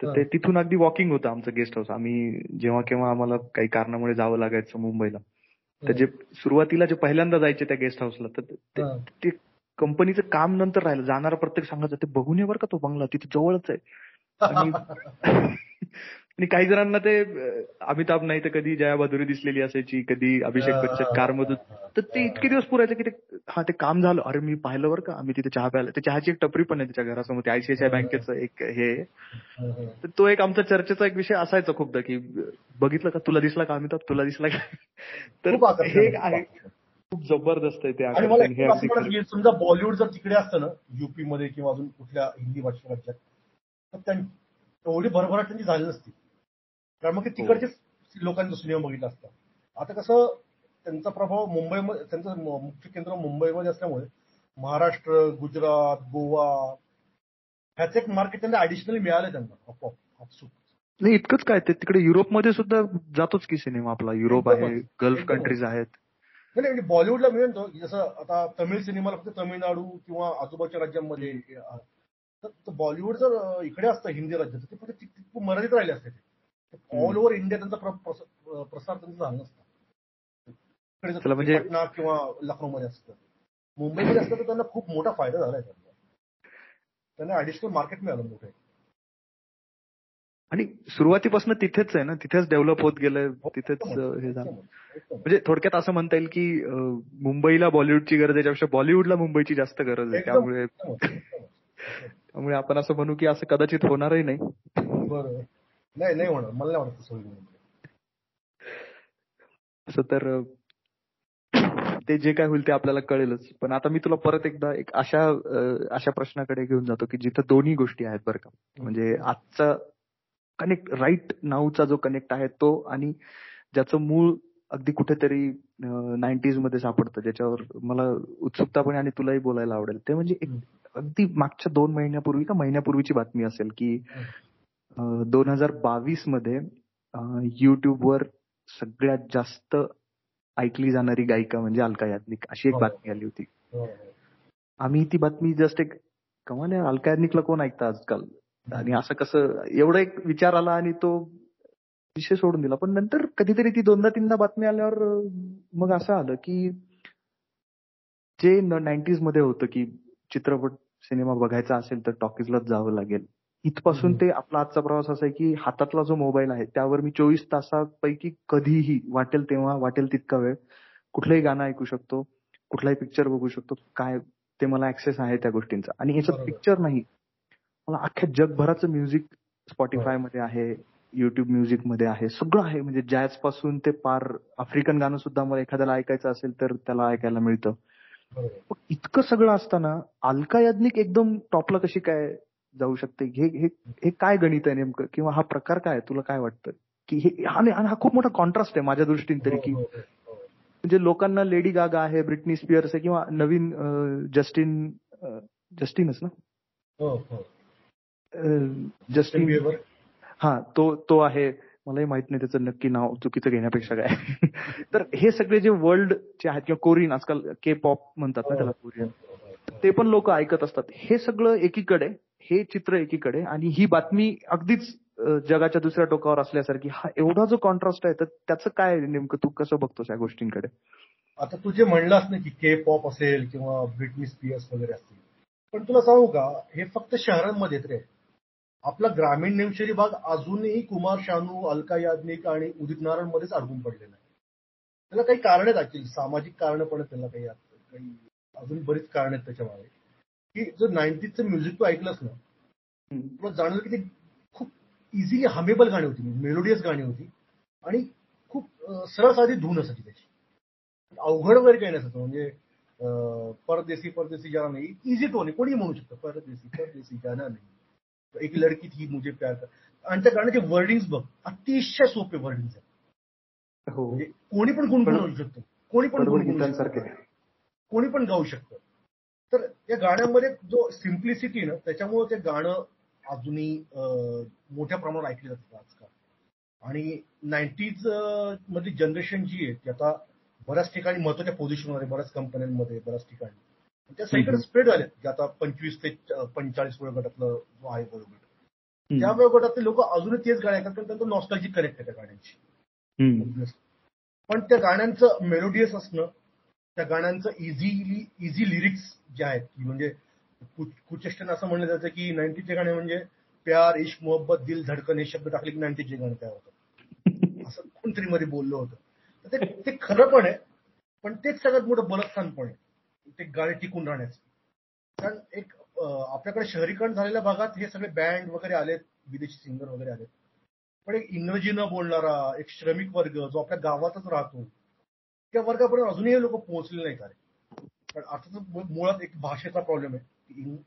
तर ते तिथून अगदी वॉकिंग होतं आमचं गेस्ट हाऊस. आम्ही जेव्हा केव्हा आम्हाला काही कारणामुळे जावं लागायचं मुंबईला. तर जे सुरुवातीला जे पहिल्यांदा जायचे त्या गेस्ट हाऊसला तर ते कंपनीचं काम नंतर राहिलं. जाणारा प्रत्येक सांगायचं ते बघून ये बरं का तो बंगला तिथे जवळच आहे. आणि काही जणांना ते अमिताभ नाही तर कधी जया बहादुरी दिसलेली असायची कधी अभिषेक बच्चन कारमधून. तर ते इतके दिवस पुरायचं की ते हा ते काम झालं. अरे मी पाहिलं बरं का आम्ही तिथे चहा प्यायला. त्या चहाची एक टपरी पण आहे त्याच्या घरासमोर ते आयसीआयसीआय बँकेचं एक हे तर तो एक आमचा चर्चेचा एक विषय असायचा खूपदा की बघितलं का तुला दिसला का अमिताभ? तुला दिसला का? तर हे आहे. खूप जबरदस्त आहे ते समजा बॉलिवूड जर तिकडे असतं ना युपी मध्ये किंवा अजून कुठल्या हिंदी भाषा राज्यात तर एवढी भरभराट त्यांची झाली नसती. कारण मग ते तिकडचेच लोकांचा सिनेमा बघितला असता. आता कसं त्यांचा प्रभाव मुंबईमध्ये त्यांचं मुख्य केंद्र मुंबईमध्ये असल्यामुळे महाराष्ट्र गुजरात गोवा ह्याचं एक मार्केट त्यांना ऍडिशनली मिळालं त्यांना आपोआप नाही इतकंच काय ते तिकडे युरोपमध्ये सुद्धा जातोच की सिनेमा आपला. युरोप आहे गल्फ कंट्रीज आहेत. नाही म्हणजे बॉलिवूडला मिळेल तो. जसं आता तमिळ सिनेमाला फक्त तमिळनाडू किंवा आजूबाजूच्या राज्यांमध्ये तर बॉलिवूड जर इकडे असतं हिंदी राज्यात ते फक्त मर्यादित राहिले असते. ते ऑल ओव्हर इंडिया त्यांचा प्रसार त्यांचा झाला नसता. म्हणजे पटना किंवा लखनौ मध्ये असतं. मुंबईमध्ये असतं तर त्यांना खूप मोठा फायदा झालाय त्यांना त्यांना ऍडिशनल मार्केट मिळालं मोठं. आणि सुरुवातीपासून तिथेच आहे ना तिथेच डेव्हलप होत गेलंय तिथेच हे झालं. म्हणजे थोडक्यात असं म्हणता येईल की मुंबईला बॉलिवूडची गरज आहे त्यापेक्षा बॉलिवूडला मुंबईची जास्त गरज आहे. त्यामुळे त्यामुळे आपण असं म्हणू की असं कदाचित होणारही नाही. बरोबर. नाही नाही होणार. मला नाही वाटत असं तर ते जे काय होईल ते आपल्याला कळेलच. पण आता मी तुला परत एकदा एक अशा अशा प्रश्नाकडे घेऊन जातो की जिथं दोन्ही गोष्टी आहेत बरं का. म्हणजे आजचा कनेक्ट राईट नाऊचा जो कनेक्ट आहे तो आणि ज्याचं मूळ अगदी कुठेतरी नाईन्टीजमध्ये सापडतं ज्याच्यावर मला उत्सुकता पण आणि तुलाही बोलायला आवडेल. ते म्हणजे अगदी मागच्या दोन महिन्यापूर्वी का महिन्यापूर्वीची बातमी असेल की दोन हजार बावीसमध्ये युट्यूबवर सगळ्यात जास्त ऐकली जाणारी गायिका म्हणजे अलका याज्ञिक अशी एक बातमी आली होती. आम्ही ती बातमी जस्ट एक कमाल अलका याज्ञिकला कोण ऐकतं आजकाल? आणि असं कसं एवढा एक विचार आला आणि तो विषय सोडून दिला. पण नंतर कधीतरी ती दोनदा तीनदा बातमी आल्यावर मग असं आलं की जे नाईन्टीजमध्ये होतं की चित्रपट सिनेमा बघायचा असेल तर टॉकीजलाच जावं लागेल. इथपासून ते आपला आजचा प्रवास असा आहे की हातातला जो मोबाईल आहे त्यावर मी चोवीस तासापैकी कधीही वाटेल तेव्हा वाटेल तितका वेळ कुठलंही गाणं ऐकू शकतो कुठलाही पिक्चर बघू शकतो काय ते मला ऍक्सेस आहे त्या गोष्टींचा. आणि याच्यात पिक्चर नाही. मला अख्ख्या जगभराचं म्युझिक स्पॉटीफायमध्ये आहे युट्यूब म्युझिकमध्ये आहे सगळं आहे. म्हणजे जॅजपासून ते पार आफ्रिकन गाणं सुद्धा मला एखाद्याला ऐकायचं असेल तर त्याला ऐकायला मिळतं. इतकं सगळं असताना अलका याज्ञिक एकदम टॉपला कशी काय जाऊ शकते. हे हे काय गणित आहे नेमकं? किंवा हा प्रकार काय तुला काय वाटतं? की हे हा खूप मोठा कॉन्ट्रास्ट आहे माझ्या दृष्टीने तरी की म्हणजे लोकांना लेडी गागा आहे ब्रिटनी स्पिअर्स आहे किंवा नवीन जस्टिन जस्टिनच ना? जस्टिन हा. तो तो आहे. मलाही माहीत नाही त्याचं नक्की नाव चुकीचं घेण्यापेक्षा काय. तर हे सगळे जे वर्ल्डचे आहेत किंवा कोरियन आजकाल के पॉप म्हणतात ना त्याला कोरियन ते पण लोक ऐकत असतात. हे सगळं एकीकडे हे चित्र एकीकडे आणि ही बातमी अगदीच जगाच्या दुसऱ्या टोकावर असल्यासारखी हा एवढा जो कॉन्ट्रास्ट आहे तर त्याचं काय नेमकं तू कसं बघतोस या गोष्टींकडे? आता तू जे म्हणलास ना की के पॉप असेल किंवा ब्रिटनी स्पियर्स वगैरे असतील पण तुला सांगू का हे फक्त शहरांमध्ये रे आपला ग्रामीण नेमशेरी भाग अजूनही कुमार शानू अलका याज्ञिक आणि उदित नारायण मध्येच अडकून पडलेला आहे. त्याला काही कारण आहेत सामाजिक कारण पण त्याला काही काही अजून बरीच कारण आहेत त्याच्यामागे की जर नाईन्टीजचं म्युझिक तू ऐकलंस ना तुला जाणवलं की ते खूप इझिली हमेबल गाणी होती मेलोडियस गाणी होती. आणि खूप सरळ साधी धून असायची त्याची. अवघड वगैरे काही नसायचं म्हणजे परदेसी परदेसी जाना नाही. इझी टोन कोणी म्हणू शकतं परदेसी परदेसी जाना नाही. एक लडकी थी मुझे प्यार कर. आणि त्या गाण्याचे वर्डिंग्स बघ अतिशय सोपे वर्डिंग्स आहेत. हो. म्हणजे कोणी पण गुणगुणवू शकतो. कोणी पण कोणी पण गाऊ शकतं. तर या गाण्यामध्ये जो सिम्प्लिसिटी ना त्याच्यामुळे ते गाणं अजूनही मोठ्या प्रमाणात ऐकलं जातं आजकाल. आणि नाईन्टीज मधली जनरेशन जी आहे ती आता बऱ्याच ठिकाणी महत्त्वाच्या पोझिशनवर आहे बऱ्याच कंपन्यांमध्ये बऱ्याच ठिकाणी. त्या सगळीकडे स्प्रेड झाले जे आता पंचवीस ते पंचेचाळीस वयोगटातलं जो आहे वयोगट त्या वयोगटातले लोक अजूनही तेच गाणे ऐकतात कारण त्यांचं नॉस्टॅल्जिक कनेक्ट आहे त्या गाण्यांची पण त्या गाण्यांचं मेलोडियस असणं त्या गाण्यांचं इझिली इझी लिरिक्स जे आहेत की म्हणजे कुचेष्टन असं म्हणलं जातं की नाईन्टीचे गाणे म्हणजे प्यार इश्क मोहब्बत दिल धडकन हे शब्द टाकले की नाईन्टीचे गाणे तयार होतं असं कोणतरी मध्ये बोललं होतं. तर ते खरं पण आहे पण तेच सगळ्यात मोठं बलस्थान पण आहे. ते गाणे टिकून राहण्याचं. कारण एक आपल्याकडे शहरीकरण झालेल्या भागात हे सगळे बँड वगैरे आलेत विदेशी सिंगर वगैरे आलेत. पण एक इंग्रजी न बोलणारा एक श्रमिक वर्ग जो आपल्या गावातच राहतो त्या वर्गापर्यंत अजूनही लोक पोहोचले नाहीत अरे. पण अर्थातच मुळात एक भाषेचा प्रॉब्लेम आहे.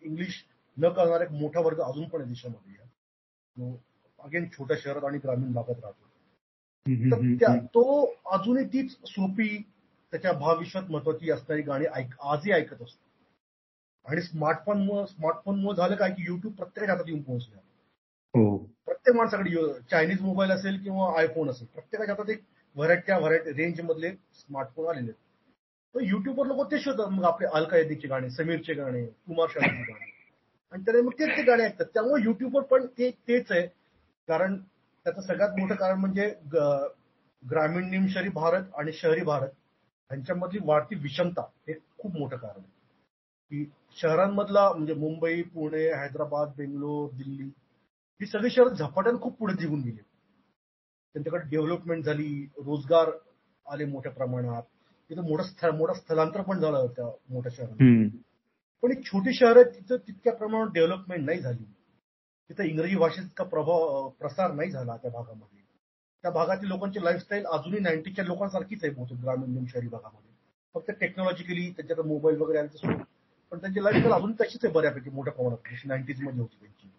इंग्लिश न कळणारा एक मोठा वर्ग अजून पण आहे देशामध्ये जो अगेन छोट्या शहरात आणि ग्रामीण भागात राहतो. तर तो अजूनही तीच सोपी त्याच्या भविष्यात महत्वाची असणारी गाणी आजही ऐकत असतो. आणि स्मार्टफोनमुळे स्मार्टफोनमुळे झालं काय की युट्यूब प्रत्येक हातात येऊन पोहोचलं. हो. प्रत्येक माणसाकडे चायनीज मोबाईल असेल किंवा आयफोन असेल प्रत्येकाच्या हातात एक व्हरायटीच्या व्हरायटी रेंज मधले स्मार्टफोन आलेले तर युट्यूबवर लोक ते शोधतात मग आपले अलकायदीचे गाणे समीरचे गाणे कुमार शाहचे गाणे. आणि त्याने मग तेच ते गाणे ऐकतात. त्यामुळे युट्यूबवर पण ते तेच आहे. कारण त्याचं सगळ्यात मोठं कारण म्हणजे ग्रामीण निमशहरी भारत आणि शहरी भारत यांच्यामधली वाढती विषमता हे खूप मोठं कारण आहे. की शहरांमधला म्हणजे मुंबई पुणे हैदराबाद बेंगलोर दिल्ली ही सगळी शहर झपाट्यानं खूप पुढे निघून गेली. त्यांच्याकडे डेव्हलपमेंट झाली रोजगार आले मोठ्या प्रमाणात. तिथं मोठं स्थळ मोठं स्थलांतर पण झालं त्या मोठ्या शहरात पण एक छोटी शहर तिथं तितक्या प्रमाणात डेव्हलपमेंट नाही झाली. तिथं इंग्रजी भाषेचा प्रभाव प्रसार नाही झाला त्या भागामध्ये. त्या भागातील लोकांची लाईफस्टाईल अजूनही नाईन्टीच्या लोकांसारखीच आहे बहुतेक ग्रामीण शहरी भागामध्ये. फक्त टेक्नॉलॉजिकली त्याच्यात मोबाईल वगैरे आले पण त्यांची लाईफस्टाईल अजून तशीच आहे बऱ्यापैकी मोठ्या प्रमाणात. नाईन्टीजमध्ये होती त्यांची.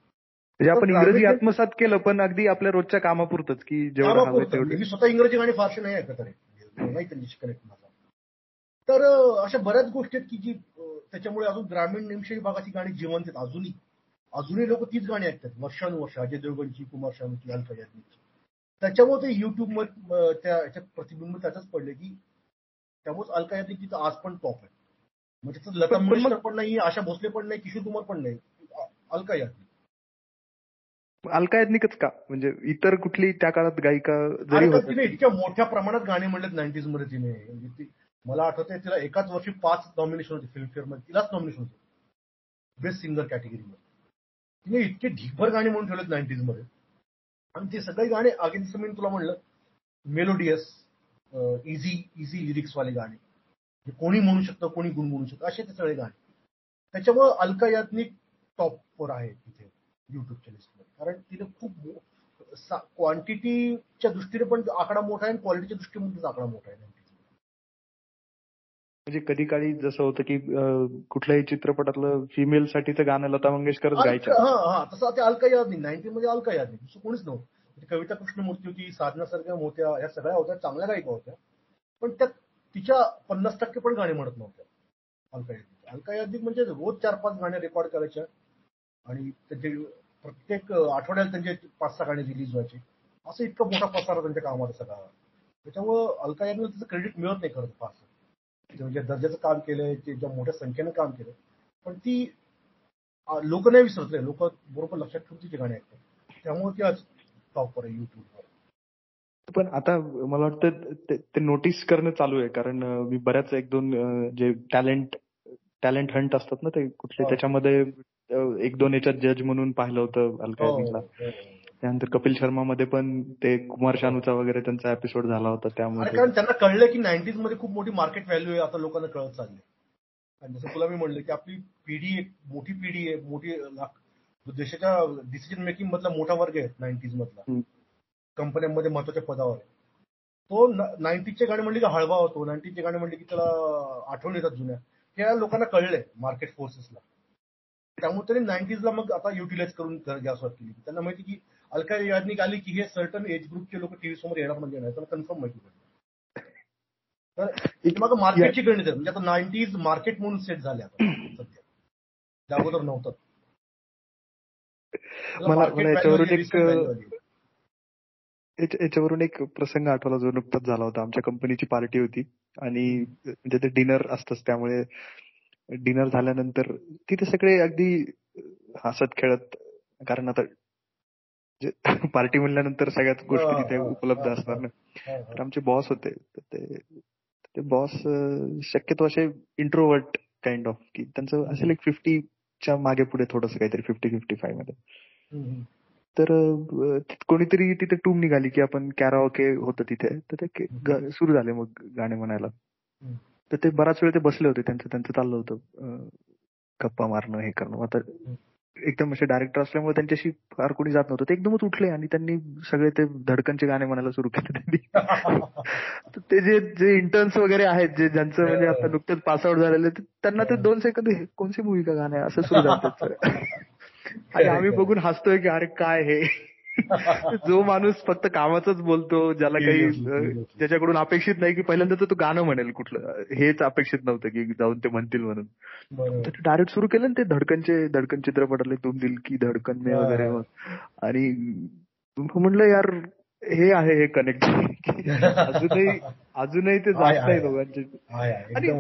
म्हणजे आपण इंग्रजी आत्मसात केलं पण अगदी आपल्या रोजच्या कामापुरतच की जेवढं मी स्वतः इंग्रजी गाणी फारशी नाही ऐकत आहे. नाही त्यांची कनेक्ट माझा. तर अशा बऱ्याच गोष्टी आहेत की जी त्याच्यामुळे अजून ग्रामीण निमशहरी भागाची गाणी जिवंत आहेत. अजूनही अजूनही लोक तीच गाणी ऐकतात. वर्षानुवर्ष अजय देवगणची कुमार शानूची अल्फा यादवीची. त्याच्यामुळे ते युट्यूब त्या याच्यात प्रतिबिंब त्याच पडले की त्यामुळे अलका तिथं आज पण टॉप आहे. म्हणजे लता मंगेशकर पण नाही आशा भोसले पण नाही किशोर कुमार पण नाही अलका यादवी. अलका याज्ञिकच का? म्हणजे इतर कुठली त्या काळात गायिका जरी तिने इतक्या मोठ्या प्रमाणात गाणे म्हणलेत नाईन्टीजमध्ये तिने. म्हणजे मला आठवतंय तिला एकाच वर्षी पाच नॉमिनेशन होते. फिल्मफेअरमध्ये तिलाच नॉमिनेशन होते. बेस्ट सिंगर कॅटेगरीमध्ये तिने इतके ढीकभर गाणी म्हणून ठेवलेत नाईन्टीजमध्ये. आणि ते सगळे गाणे आगे जसं मी तुला म्हणलं मेलोडियस इझी इझी लिरिक्स वाले गाणे. कोणी म्हणू शकतं कोणी गुणगुणू शकतं असे ते सगळे गाणे. त्याच्यामुळे अलका याज्ञिक टॉपवर आहे तिथे. युट्यूबच्या लिस्टमध्ये कारण तिने खूप क्वांटिटीच्या दृष्टीने पण आकडा मोठा आहे आणि क्वालिटीच्या दृष्टीने आकडा मोठा आहे. म्हणजे कधी काळी जसं होतं की कुठल्याही चित्रपटातलं फिमेल साठीचं गाणं लता मंगेशकर गायच्या हा तसं ते अलका याद नाही नाईन्टी मध्ये अलका याद नाही दुसरं कोणीच नव्हतं. म्हणजे कविता कृष्णमूर्ती होती साधना सारख्या होत्या या सगळ्या होत्या. चांगल्या गायिका होत्या. पण त्या तिच्या पन्नास टक्के पण गाणी म्हणत नव्हत्या अलका यादी अलका यादी म्हणजे रोज चार पाच गाणे रेकॉर्ड करायच्या आणि त्याचे प्रत्येक आठवड्याला त्यांचे पाच सहा गाणी रिलीज व्हायचे. असं इतकं मोठा पसारा त्यांच्या कामाचा सगळा. त्याच्यामुळं अलका यादीला त्याचं क्रेडिट मिळत नाही खरं फार. म्हणजे दर्जाचं काम केलंय ते ज्या मोठ्या संख्येनं काम केलं पण ती लोक नाही विसरत लोक बरोबर लक्षात ठेवून तिचे गाणे ऐकतात. त्यामुळे ती आज टॉपवर आहे युट्यूबवर पण आता मला वाटतं ते नोटीस करणं चालू आहे. कारण मी बऱ्याच एक दोन जे टॅलेंट टॅलेंट हंट असतात ना ते कुठले त्याच्यामध्ये एक दोन याच्यात जज म्हणून पाहिलं होतं अलका त्यानंतर कपिल शर्मा मध्ये पण ते कुमार शानूचा वगैरे त्यांचा एपिसोड झाला होता त्यामुळे कारण त्यांना कळलं की नाईन्टीजमध्ये खूप मोठी मार्केट व्हॅल्यू आहे आता लोकांना कळत चालले आणि जसं तुला मी म्हणलं की आपली पिढी एक मोठी पिढी आहे मोठी देशाच्या डिसिजन मेकिंग मधला मोठा वर्ग आहे नाईन्टीज मधला. कंपन्यांमध्ये महत्त्वाच्या पदावर आहे. तो नाईन्टीजचे गाणे म्हणले की हळवा होतो नाईन्टीजचे गाणे म्हणले की त्याला आठवण येतात जुन्या. हे लोकांना कळलंय मार्केट फोर्सेसला त्यामुळे त्यांनी नाईन्टीजला मग आता युटिलाइज करून घ्या सुरुवात केली. त्यांना माहिती की अलका याज्ञिक आली की हे सर्टन एज ग्रुपचे लोक टीव्ही समोर येणार म्हणजे नाही. त्याला कन्फर्म माहिती तर मग मार्केटची गणित आहे. म्हणजे आता नाईन्टीज मार्केट म्हणून सेट झाले आता सध्या. त्या अगोदर नव्हतं. मला याच्यावरून एक याच्यावरून एक प्रसंग आठवला जो नुकताच झाला होता. आमच्या कंपनीची पार्टी होती. आणि म्हणजे ते डिनर असतंच. त्यामुळे डिनर झाल्यानंतर तिथे सगळे अगदी हसत खेळत कारण आता पार्टी म्हणल्यानंतर सगळ्याच गोष्टी तिथे उपलब्ध असणार ना. तर आमचे बॉस होते. ते बॉस शक्यतो असे इंट्रोवर्ट काइंड ऑफ की त्यांचं असेल एक फिफ्टीच्या मागे पुढे थोडस काहीतरी फिफ्टी फिफ्टी फायमध्ये. तर कोणीतरी तिथे टूम निघाली की आपण कॅराओके होतं तिथे. तर ते सुरू झाले मग गाणे म्हणायला. तर ते बराच वेळ ते बसले होते. त्यांचं त्यांचं चाललं होतं गप्पा मारणं हे करणं. आता एकदम असे डायरेक्टर असल्यामुळे त्यांच्याशी फार कोणी जात नव्हतं. ते एकदमच उठले आणि त्यांनी सगळे ते धडकनचे गाणे म्हणायला सुरू केले त्यांनी. ते जे जे इंटर्न्स वगैरे आहेत जे ज्यांचं म्हणजे आता नुकतेच पासआउट झालेले त्यांना ते दोन सेकंद कोणती मूवी का गाणे असं सुरू झालं आणि आम्ही बघून हसतोय की अरे काय हे? जो माणूस फक्त कामाच बोलतो ज्याला काही ज्याच्याकडून अपेक्षित नाही की पहिल्यांदा तर तो गाणं म्हणेल कुठलं. हेच अपेक्षित नव्हतं की जाऊन ते म्हणतील म्हणून. तर डायरेक्ट सुरू केलं ना ते धडकनचे धडकन चित्रपटाले तुम दिल की धडकन मे वगैरे. आणि म्हणलं यार हे आहे हे कनेक्ट अजूनही अजूनही ते जास्त आहे दोघांचे. आणि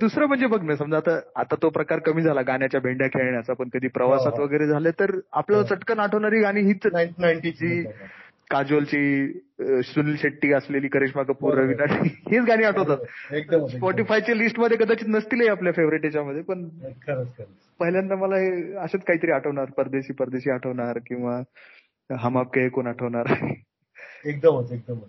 दुसरं म्हणजे बघ ना समजा आता आता तो प्रकार कमी झाला गाण्याच्या भेंड्या खेळण्याचा पण कधी प्रवासात वगैरे झाले तर आपल्याला चटकन आठवणारी गाणी हीच जी काजोलची सुनील शेट्टी असलेली करिश्मा कपूर रवीना हीच गाणी आठवतात. स्पॉटीफायच्या लिस्टमध्ये कदाचित नसतील आपल्या फेवरेट याच्यामध्ये पण पहिल्यांदा मला हे असंच काहीतरी आठवणार परदेशी परदेशी आठवणार किंवा हम आपके कोण आठवणार? एकदमच एकदमच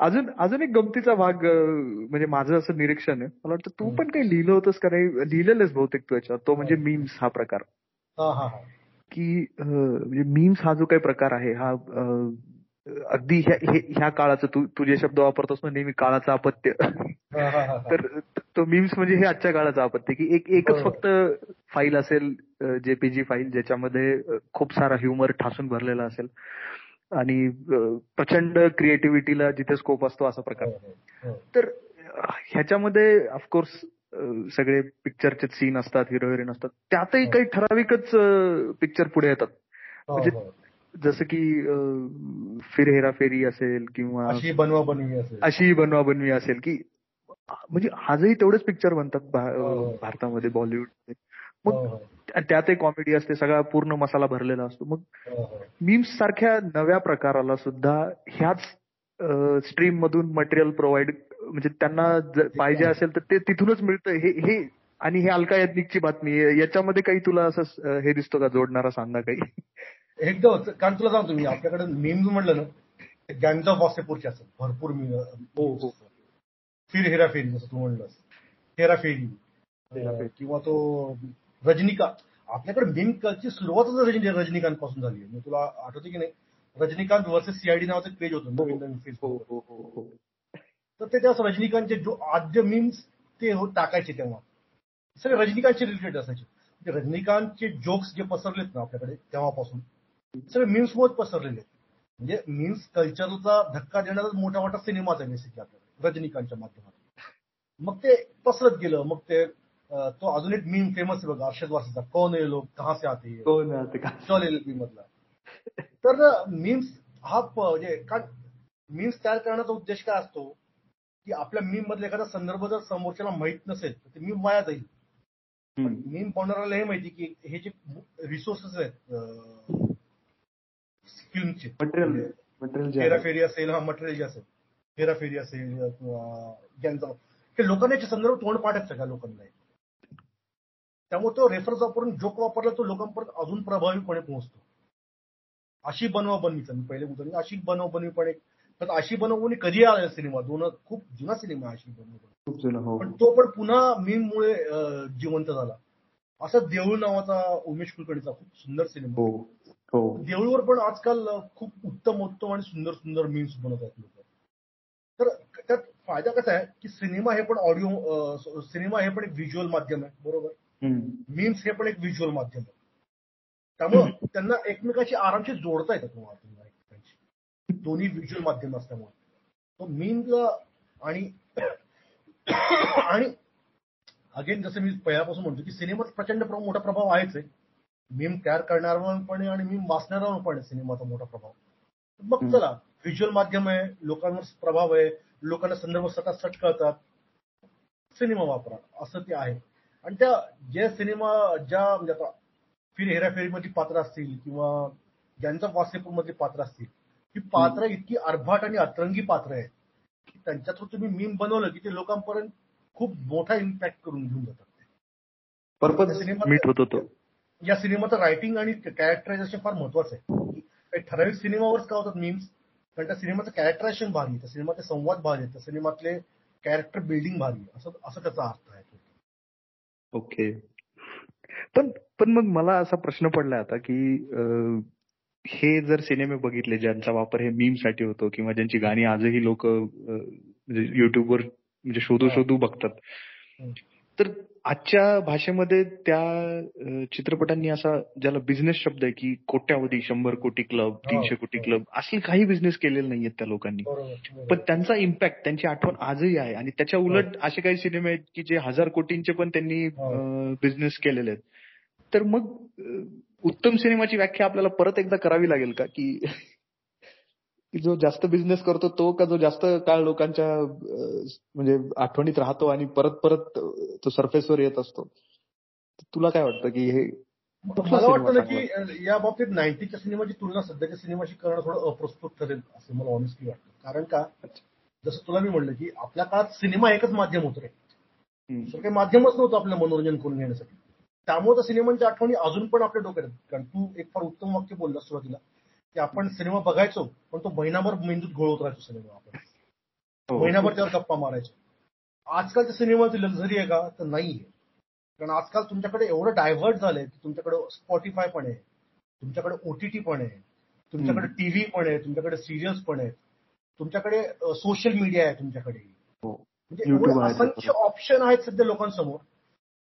अजून अजून एक गमतीचा भाग म्हणजे माझं असं निरीक्षण आहे. मला वाटतं तू पण काही लिहिलं होतंस का नाही? लिहिलेलंच बहुतेक तू याच्यावर. तो म्हणजे मीम्स हा प्रकार. की म्हणजे मीम्स हा जो काही प्रकार आहे हा अगदी ह्या काळाचं तू तू जे शब्द वापरतोस ना नेहमी काळाचं अपत्य. तर तो मीम्स म्हणजे हे आजच्या काळाचं अपत्य की एक एकच फक्त फाईल असेल जेपीजी फाईल ज्याच्यामध्ये खूप सारा ह्युमर ठासून भरलेला असेल. आणि प्रचंड क्रिएटिव्हिटीला जिथे स्कोप असतो असा प्रकार. तर ह्याच्यामध्ये ऑफकोर्स सगळे पिक्चरचे सीन असतात हिरो हिरोईन असतात. त्यातही काही ठराविकच पिक्चर पुढे येतात. म्हणजे जसं की फिर हेरा फेरी असेल किंवा अशी बनवा बनवी असेल. अशी बनवा बनवी असेल की म्हणजे आजही तेवढेच पिक्चर बनतात भारतामध्ये बॉलिवूड मग त्यातही कॉमेडी असते सगळा पूर्ण मसाला भरलेला असतो. मग मीम्स सारख्या नव्या प्रकाराला सुद्धा ह्याच स्ट्रीम मधून मटेरियल प्रोव्हाइड म्हणजे त्यांना पाहिजे असेल तर ते तिथूनच मिळतं हे हे आणि हे अलका याज्ञिकची बातमी याच्यामध्ये काही तुला असं हे दिसतो का? जोडणारा सांगा काही. एकदम. कारण तुला सांगतो मी आपल्याकडे मीम्स म्हणलं ना गँग ऑफ वासेपूरचे असत भरपूर मी हो हो. फिर हेराफेरी जसं तू म्हणलंस. हेराफेरी किंवा तो रजनीकांत. आपल्याकडे मेन ची सुरुवातच रजनी रजनीकांत पासून झाली आहे. तुला आठवते की नाही? रजनीकांत वर्सेस सीआयडी नावाचं पेज होतं नवीन फेसबुक तर ते तेव्हा रजनीकांतचे जो आद्य मीम्स ते टाकायचे तेव्हा. सगळे रजनीकांतचे रिलेटेड असायचे. रजनीकांतचे जोक्स जे पसरलेत ना आपल्याकडे तेव्हापासून सगळे मीम्समध्ये पसरलेले म्हणजे मीम्स कल्चरचा धक्का देणारा मोठा मोठा सिनेमाच आहे बेसिकली आपल्याकडे रजनीकांतच्या माध्यमातून. मग ते पसरत गेलं मग ते तो अजून एक मीम फेमस आहे बघा अर्षद वासीचा कोण आहे लोक कहा से आते कोण मधला. तर मीम्स हा म्हणजे कारण मीम्स तयार करण्याचा उद्देश काय असतो? की आपल्या मीम मधला एखादा संदर्भ जर समोरच्याला माहीत नसेल तर ते मीम वाया जाईल. मीम बनवणाऱ्याला हे माहिती की हे जे रिसोर्सेस आहेत फिल्मचे मटेरियल मटेरियल हेराफेरी असेल हा मटेरियल जे असेल हेराफेरी असेल किंवा गॅंग हे लोकांना याचे संदर्भ तोंड पाठ आहेत सगळ्या लोकांना? त्यामुळे तो रेफरन्स वापरून जोक वापरला तो लोकांपर्यंत अजून प्रभावीपणे पोहोचतो. अशी बनवा बनवीचा मी पहिले बोलतो अशी बनव बनवीपणे तर अशी बनवून कधी आला सिनेमा? दोन खूप जुना सिनेमा अशी बनव पण तो पण पुन्हा मीम मुळे जिवंत झाला. असा देऊळ नावाचा उमेश कुलकर्णीचा खूप सुंदर सिनेमा. देऊळवर पण आजकाल खूप उत्तम उत्तम आणि सुंदर सुंदर मीम्स बनवत आहेत लोक. तर त्यात फायदा कसा आहे की सिनेमा हे पण ऑडिओ सिनेमा हे पण एक व्हिज्युअल माध्यम आहे बरोबर? मीम्स हे पण एक व्हिज्युअल माध्यम आहे. त्यामुळे त्यांना एकमेकाशी आरामशी जोडता येतात एकमेकांशी. दोन्ही व्हिज्युअल माध्यम असल्यामुळे. तो मीमला आणि आणि अगेन जसं मी पहिल्यापासून म्हणतो की सिनेमात प्रचंड मोठा प्रभाव आहेच आहे. मीम तयार करणाऱ्यावर पण आणि मीम वाचणाऱ्यावर पण आहे सिनेमाचा मोठा प्रभाव. मग चला व्हिज्युअल माध्यम आहे लोकांवर प्रभाव आहे लोकांना संदर्भ सटासट कळतात सिनेमा वापरा असं ते आहे. आणि त्या जे सिनेमा ज्या म्हणजे आता फिर हेराफेरीमधली पात्र असतील किंवा ज्यांचा मधली पात्र असतील ही पात्र इतकी अर्भाट आणि अतरंगी पात्र आहेत की त्यांच्या थ्रू तुम्ही मीम बनवलं की ते लोकांपर्यंत खूप मोठा इम्पॅक्ट करून घेऊन जातात सिनेमा या सिनेमाचं रायटिंग आणि कॅरेक्टरायझेशन फार महत्वाचं आहे. ठराविक सिनेमावरच का होतात मीम्स कारण त्या सिनेमाचं कॅरेक्टरायझेशन भारी त्या सिनेमाचे संवाद भारी त्या सिनेमातले कॅरेक्टर बिल्डिंग भारी असं असं त्याचा अर्थ आहे. ओके. पण पण मग मला असा प्रश्न पडला आता की हे जर सिनेमे बघितले ज्यांचा वापर हे मीमसाठी होतो किंवा ज्यांची गाणी आजही लोक म्हणजे युट्यूबवर म्हणजे शोधू शोधू बघतात तर आजच्या भाषेमध्ये त्या चित्रपटांनी असा ज्याला बिझनेस शब्द आहे की कोट्यावधी शंभर कोटी क्लब हो, तीनशे कोटी क्लब हो. असे काही बिझनेस केलेले नाहीयेत त्या लोकांनी. पण त्यांचा इम्पॅक्ट त्यांची आठवण आजही आहे आणि त्याच्या उलट हो. असे काही सिनेमे आहेत की जे हजार कोटींचे पण त्यांनी बिझनेस केलेले आहेत. तर मग उत्तम सिनेमाची व्याख्या आपल्याला परत एकदा करावी लागेल का? की की जो जास्त बिझनेस करतो तो का जो जास्त काळ लोकांच्या म्हणजे आठवणीत राहतो आणि परत परत तो सरफेसवर येत असतो. तुला काय वाटतं की हे मला वाटतं की या बाबतीत नाईन्टीच्या सिनेमाची तुलना सध्याच्या सिनेमाशी करणं थोडं अप्रस्तुत ठरेल असं मला ऑनेस्टली वाटतं. कारण का जसं तुला मी म्हणलं की आपल्या काळात सिनेमा एकच माध्यम होतं रे. काही माध्यमच नव्हतं आपलं मनोरंजन करून घेण्यासाठी. त्यामुळे त्या सिनेमांच्या आठवणी अजून पण आपल्या डोक्यात कारण तू एक फार उत्तम वाक्य बोलला सुरुवातीला. की आपण सिनेमा बघायचो पण तो महिनाभर मेंदूत घोळवत राहायचो सिनेमा आपण. हो. महिनाभर त्यावर गप्पा मारायचो. आजकालच्या सिनेमाची लक्झरी आहे का? तर नाहीये. कारण आजकाल तुमच्याकडे एवढं डायव्हर्ट झालंय की तुमच्याकडे स्पॉटीफाय पण आहे तुमच्याकडे ओटीटी पण आहे तुमच्याकडे टीव्ही पण आहे तुमच्याकडे सिरियल्स पण आहेत. तुमच्याकडे सोशल मीडिया आहे तुमच्याकडे. हो. म्हणजे असंख्य ऑप्शन आहेत सध्या लोकांसमोर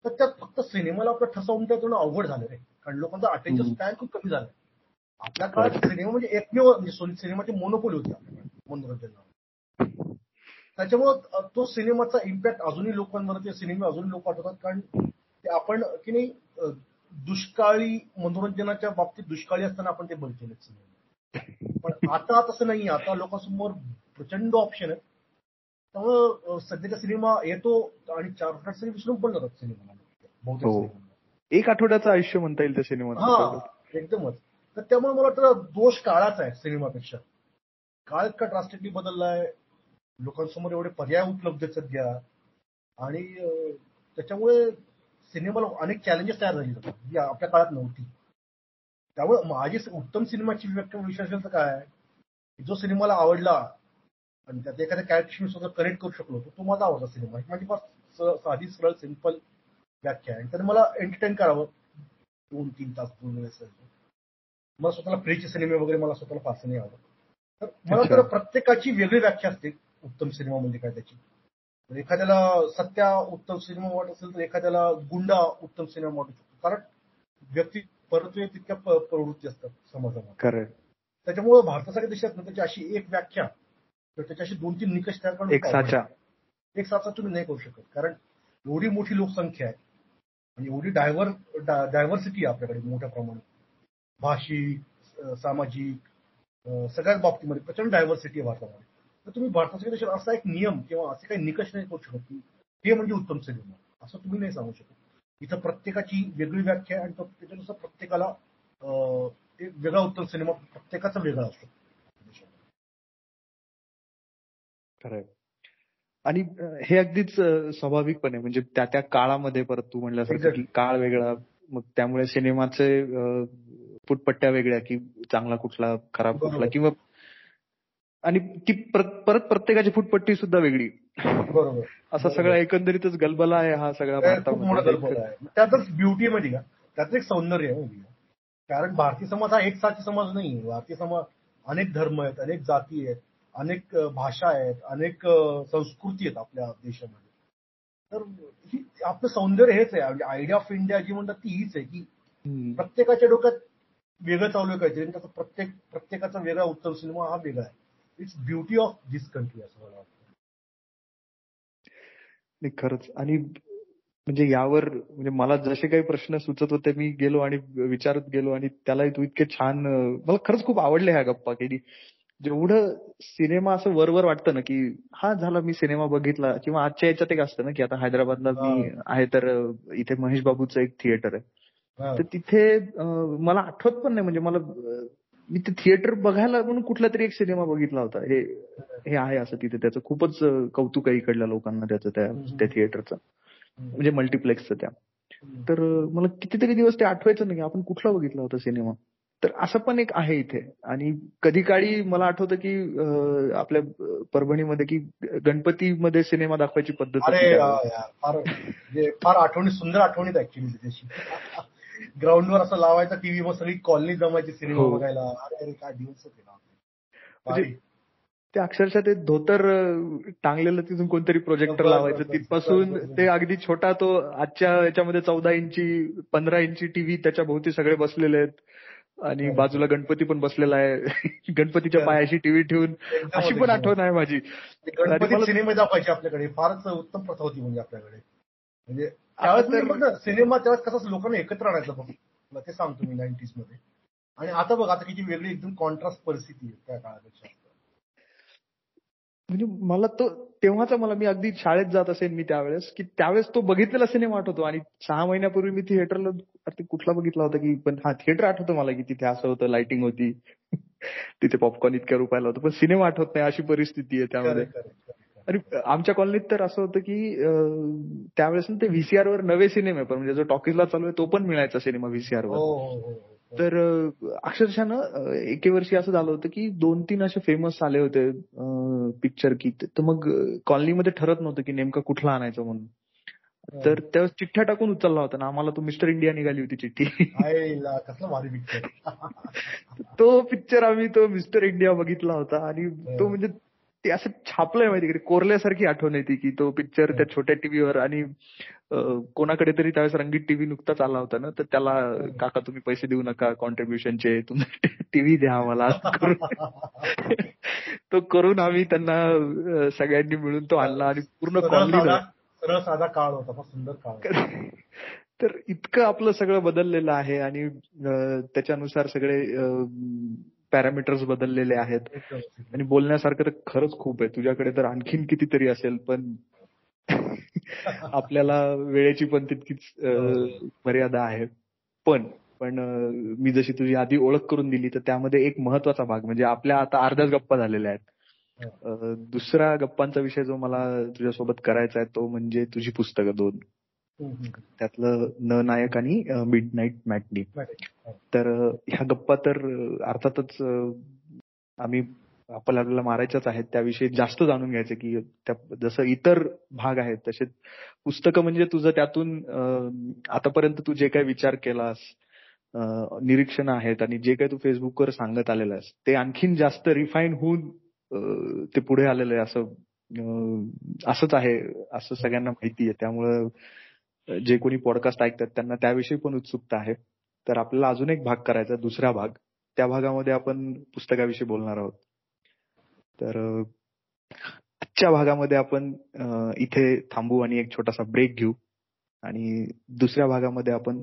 तर त्यात फक्त सिनेमाला आपलं ठसा त्यातून अवघड झालं रे. कारण लोकांचा अटेन्शन स्पॅन खूप कमी झालं आपल्या काळात सिनेमा म्हणजे एकमेव म्हणजे सिनेमाची मोनोपोली होती आपल्याकडे मनोरंजन त्याच्यामुळं तो सिनेमाचा इम्पॅक्ट अजूनही लोकांवर सिनेमे अजूनही लोक आठवतात कारण ते आपण की नाही दुष्काळी मनोरंजनाच्या बाबतीत दुष्काळी असताना आपण ते बघितले सिनेमा. पण आता तसं नाही आता लोकांसमोर प्रचंड ऑप्शन आहेत. त्यामुळं सध्याचा सिनेमा येतो आणि चार आठ विसरून पण जातात सिनेमा हो. एक आठवड्याचं आयुष्य म्हणता येईल त्या सिनेमात. एकदमच. तर त्यामुळे मला वाटतं दोष काळाचा आहे सिनेमापेक्षा. काळ इतका ड्रास्टिकली बदललाय. लोकांसमोर एवढे पर्याय उपलब्ध आहेत सध्या. आणि त्याच्यामुळे सिनेमाला अनेक चॅलेंजेस तयार झाली जातात जी आपल्या काळात नव्हती. त्यामुळे माझी उत्तम सिनेमाची व्यक्ती विश्वास काय? जो सिनेमाला आवडला आणि त्यात एखाद्या कॅरेक्टरशी मी स्वतः कनेक्ट करू शकलो तो माझा आवडता सिनेमा. माझी फार साधी सरळ सिंपल व्याख्या आहे. आणि त्याने मला एंटरटेन करावं. दोन तीन तास दोन वेळेस मला स्वतःला फ्रीचे सिनेमे वगैरे मला स्वतःला फारसे नाही आवडत. तर मला तर प्रत्येकाची वेगळी व्याख्या असते उत्तम सिनेमा म्हणजे काय त्याची. एखाद्याला सत्या उत्तम सिनेमा वाटत असेल तर एखाद्याला गुंडा उत्तम सिनेमा वाटू शकतो. कारण व्यक्ती परत्वे तितक्या प्रवृत्ती असतात समाजामध्ये. त्याच्यामुळे भारतासारख्या देशात ना त्याची अशी एक व्याख्या तर त्याच्याशी दोन तीन निकष तयार करून एक साचा. एक साचा तुम्ही नाही करू शकत. कारण एवढी मोठी लोकसंख्या आहे आणि एवढी डायव्हर डायव्हर्सिटी आहे आपल्याकडे मोठ्या प्रमाणात. भाषिक सामाजिक सगळ्याच बाबतीमध्ये प्रचंड डायव्हर्सिटी आहे भारतामध्ये. तर तुम्ही भारताच्या देशात असा एक नियम किंवा असे काही निकष नाही करू शकत की हे म्हणजे उत्तम सिनेमा असं तुम्ही नाही सांगू शकत. इथं प्रत्येकाची वेगळी व्याख्या आणि त्याच्यानुसार प्रत्येकाला एक वेगळा उत्तम सिनेमा प्रत्येकाचा वेगळा असतो. खरंय. आणि हे अगदीच स्वाभाविकपणे म्हणजे त्या त्या काळामध्ये परत तू म्हणल्यासारखं की काळ वेगळा मग त्यामुळे सिनेमाचे फुटपट्ट्या वेगळ्या की चांगला कुठला खराब कुठला किंवा आणि ती परत प्रत्येकाची फुटपट्टी सुद्धा वेगळी. बरोबर. असा सगळा एकंदरीतच गलबला आहे हा सगळा भारतामध्ये. त्यातच ब्युटी मध्ये का? त्यात एक सौंदर्य आहे कारण भारतीय समाज हा एक साथी समाज नाही भारतीय समाज अनेक धर्म आहेत अनेक जाती आहेत अनेक भाषा आहेत अनेक संस्कृती आहेत आपल्या देशामध्ये. तर ही आपलं सौंदर्य हेच आहे. म्हणजे आयडिया ऑफ इंडिया जी म्हणतात ती हीच आहे की प्रत्येकाच्या डोक्यात वेगळं चालू काहीतरी. त्याचा प्रत्येक प्रत्येकाचा वेगळा उत्तम सिनेमा हा वेगळा आहे. It's beauty of this country असं मला वाटतं. खरंच. आणि म्हणजे यावर म्हणजे मला जसे काही प्रश्न सुचत होते मी गेलो आणि विचारत गेलो आणि त्यालाही तू इतके छान मला खरंच खूप आवडले ह्या गप्पा की जेवढं सिनेमा असं वरवर वाटतं ना की हा झाला मी सिनेमा बघितला किंवा आजच्या याच्यात एक असतं ना की आता हैदराबादला मी आहे तर इथे महेश बाबूचं एक थिएटर आहे. तर तिथे मला आठवत पण नाही म्हणजे मला मी ते थिएटर बघायला म्हणून कुठला तरी एक सिनेमा बघितला होता. हे हे आहे असं तिथे. त्याचं खूपच कौतुक आहे इकडल्या लोकांना त्याचं त्या त्या थिएटरचं. म्हणजे मल्टिप्लेक्सचं त्या. तर मला कितीतरी दिवस ते आठवायचं नाही. आपण कुठला बघितला होता सिनेमा? तर असं पण एक आहे इथे. आणि कधी काळी मला आठवतं की आपल्या परभणीमध्ये की गणपतीमध्ये सिनेमा दाखवायची पद्धत फार म्हणजे फार आठवणी सुंदर आठवणीत ऍक्च्युली त्याची ग्राउंडवर असं लावायचा टीव्ही मग सगळी कॉलनी जमायची सिनेमा हो. बघायला. अरे काय दिवस म्हणजे ते अक्षरशः ते धोतर टांगलेलं तिथून कोणतरी प्रोजेक्टर लावायचं. तिथपासून ते अगदी छोटा तो आजच्या याच्यामध्ये चौदा इंची पंधरा इंची टीव्ही त्याच्या भोवती सगळे बसलेले आहेत. आणि. बाजूला गणपती पण बसलेला आहे. गणपतीच्या पायाशी टीव्ही ठेवून अशी पण आठवण आहे माझी. सिनेमा दाखवायचे आपल्याकडे. फारच उत्तम प्रथा होती म्हणजे आपल्याकडे. म्हणजे त्यावेळेस सिनेमा त्यावेळेस कसं लोकांना एकत्र आणायचं बघ. ते सांगतो मी नाईन्टीजमध्ये. आणि आता बघ आता किती वेगळी एकदम कॉन्ट्रास्ट परिस्थिती आहे त्या काळापेक्षा. म्हणजे मला तो तेव्हाचा मला मी अगदी शाळेत जात असेल मी त्यावेळेस की त्यावेळेस तो बघितलेला सिनेमा आठवतो. आणि सहा महिन्यापूर्वी मी थिएटरला कुठला बघितला होता की पण हा थिएटर आठवतो मला की तिथे असं होतं लाइटिंग होती. तिथे पॉपकॉर्न इतक्या रुपयाला होतं. पण सिनेमा आठवत नाही अशी परिस्थिती आहे त्यामध्ये. आणि आमच्या कॉलनीत तर असं होतं की त्यावेळेस ते व्हीसीआर वर नवे सिनेमे पण म्हणजे जो टॉकीजला चालू आहे तो पण मिळायचा सिनेमा व्हीसीआर वर हो, हो, हो, तर अक्षरशः ना एके वर्षी असं झालं होतं की दोन तीन असे फेमस आले होते पिक्चर की तर मग कॉलनीमध्ये ठरत नव्हतं की नेमकं कुठला आणायचं म्हणून. तर त्यावेळेस चिठ्ठ्या टाकून उचलला होता ना आम्हाला तो मिस्टर इंडिया निघाली होती चिठ्ठी. तो पिक्चर आम्ही तो मिस्टर इंडिया बघितला होता आणि तो म्हणजे ते असं छापलंय माहिती कोरल्यासारखी आठवण येते की तो पिक्चर त्या छोट्या टीव्हीवर आणि कोणाकडे तरी त्यावेळेस रंगीत टीव्ही नुकताच आला होता ना तर त्याला काका तुम्ही पैसे देऊ नका कॉन्ट्रीब्युशनचे तुम्ही टीव्ही द्या आम्हाला तो करून आम्ही त्यांना सगळ्यांनी मिळून तो आणला आणि पूर्ण कॉलनी साधा काळ होता सुंदर काळ तर इतकं आपलं सगळं बदललेलं आहे आणि त्याच्यानुसार सगळे पॅरामीटर्स बदललेले आहेत. आणि बोलण्यासारखं तर खरंच खूप आहे. तुझ्याकडे तर आणखीन कितीतरी असेल पण आपल्याला वेळेची पण तितकीच मर्यादा आहे. पण पण मी जशी तुझी आधी ओळख करून दिली तर त्यामध्ये एक महत्त्वाचा भाग म्हणजे आपल्या आता अर्ध्याच गप्पा झालेल्या आहेत. दुसरा गप्पांचा विषय जो मला तुझ्यासोबत करायचा आहे तो म्हणजे तुझी पुस्तकं दोन. त्यातलं न नायक आणि मिड नाईट मॅटनी तर ह्या गप्पा तर अर्थातच आम्ही आपल्याला मारायच्याच आहेत. त्याविषयी जास्त जाणून घ्यायचं की त्या जसं इतर भाग आहेत तसे पुस्तकं म्हणजे तुझं त्यातून आतापर्यंत तू जे काही विचार केलास निरीक्षण आहेत आणि जे काही तू फेसबुकवर सांगत आलेलं आहेस ते आणखीन जास्त रिफाईन होऊन ते पुढे आलेलं आहे असं असंच आहे असं सगळ्यांना माहिती आहे. त्यामुळं जे कोणी पॉडकास्ट ऐकतात त्यांना त्याविषयी पण उत्सुकता आहे. तर आपल्याला अजून एक भाग करायचा दुसरा भाग. त्या भागामध्ये आपण पुस्तकाविषयी बोलणार आहोत. तर आजच्या भागामध्ये आपण इथे थांबू आणि एक छोटासा ब्रेक घेऊ. आणि दुसऱ्या भागामध्ये आपण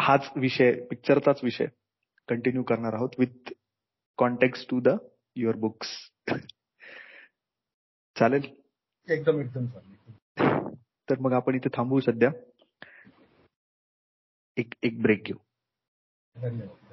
हाच विषय पिक्चरचाच विषय कंटिन्यू करणार आहोत with contact to the your books चालेल? एकदम एकदम चालेल. तर मग आपण इथे थांबवू सध्या. एक एक ब्रेक घेऊ धन्यवाद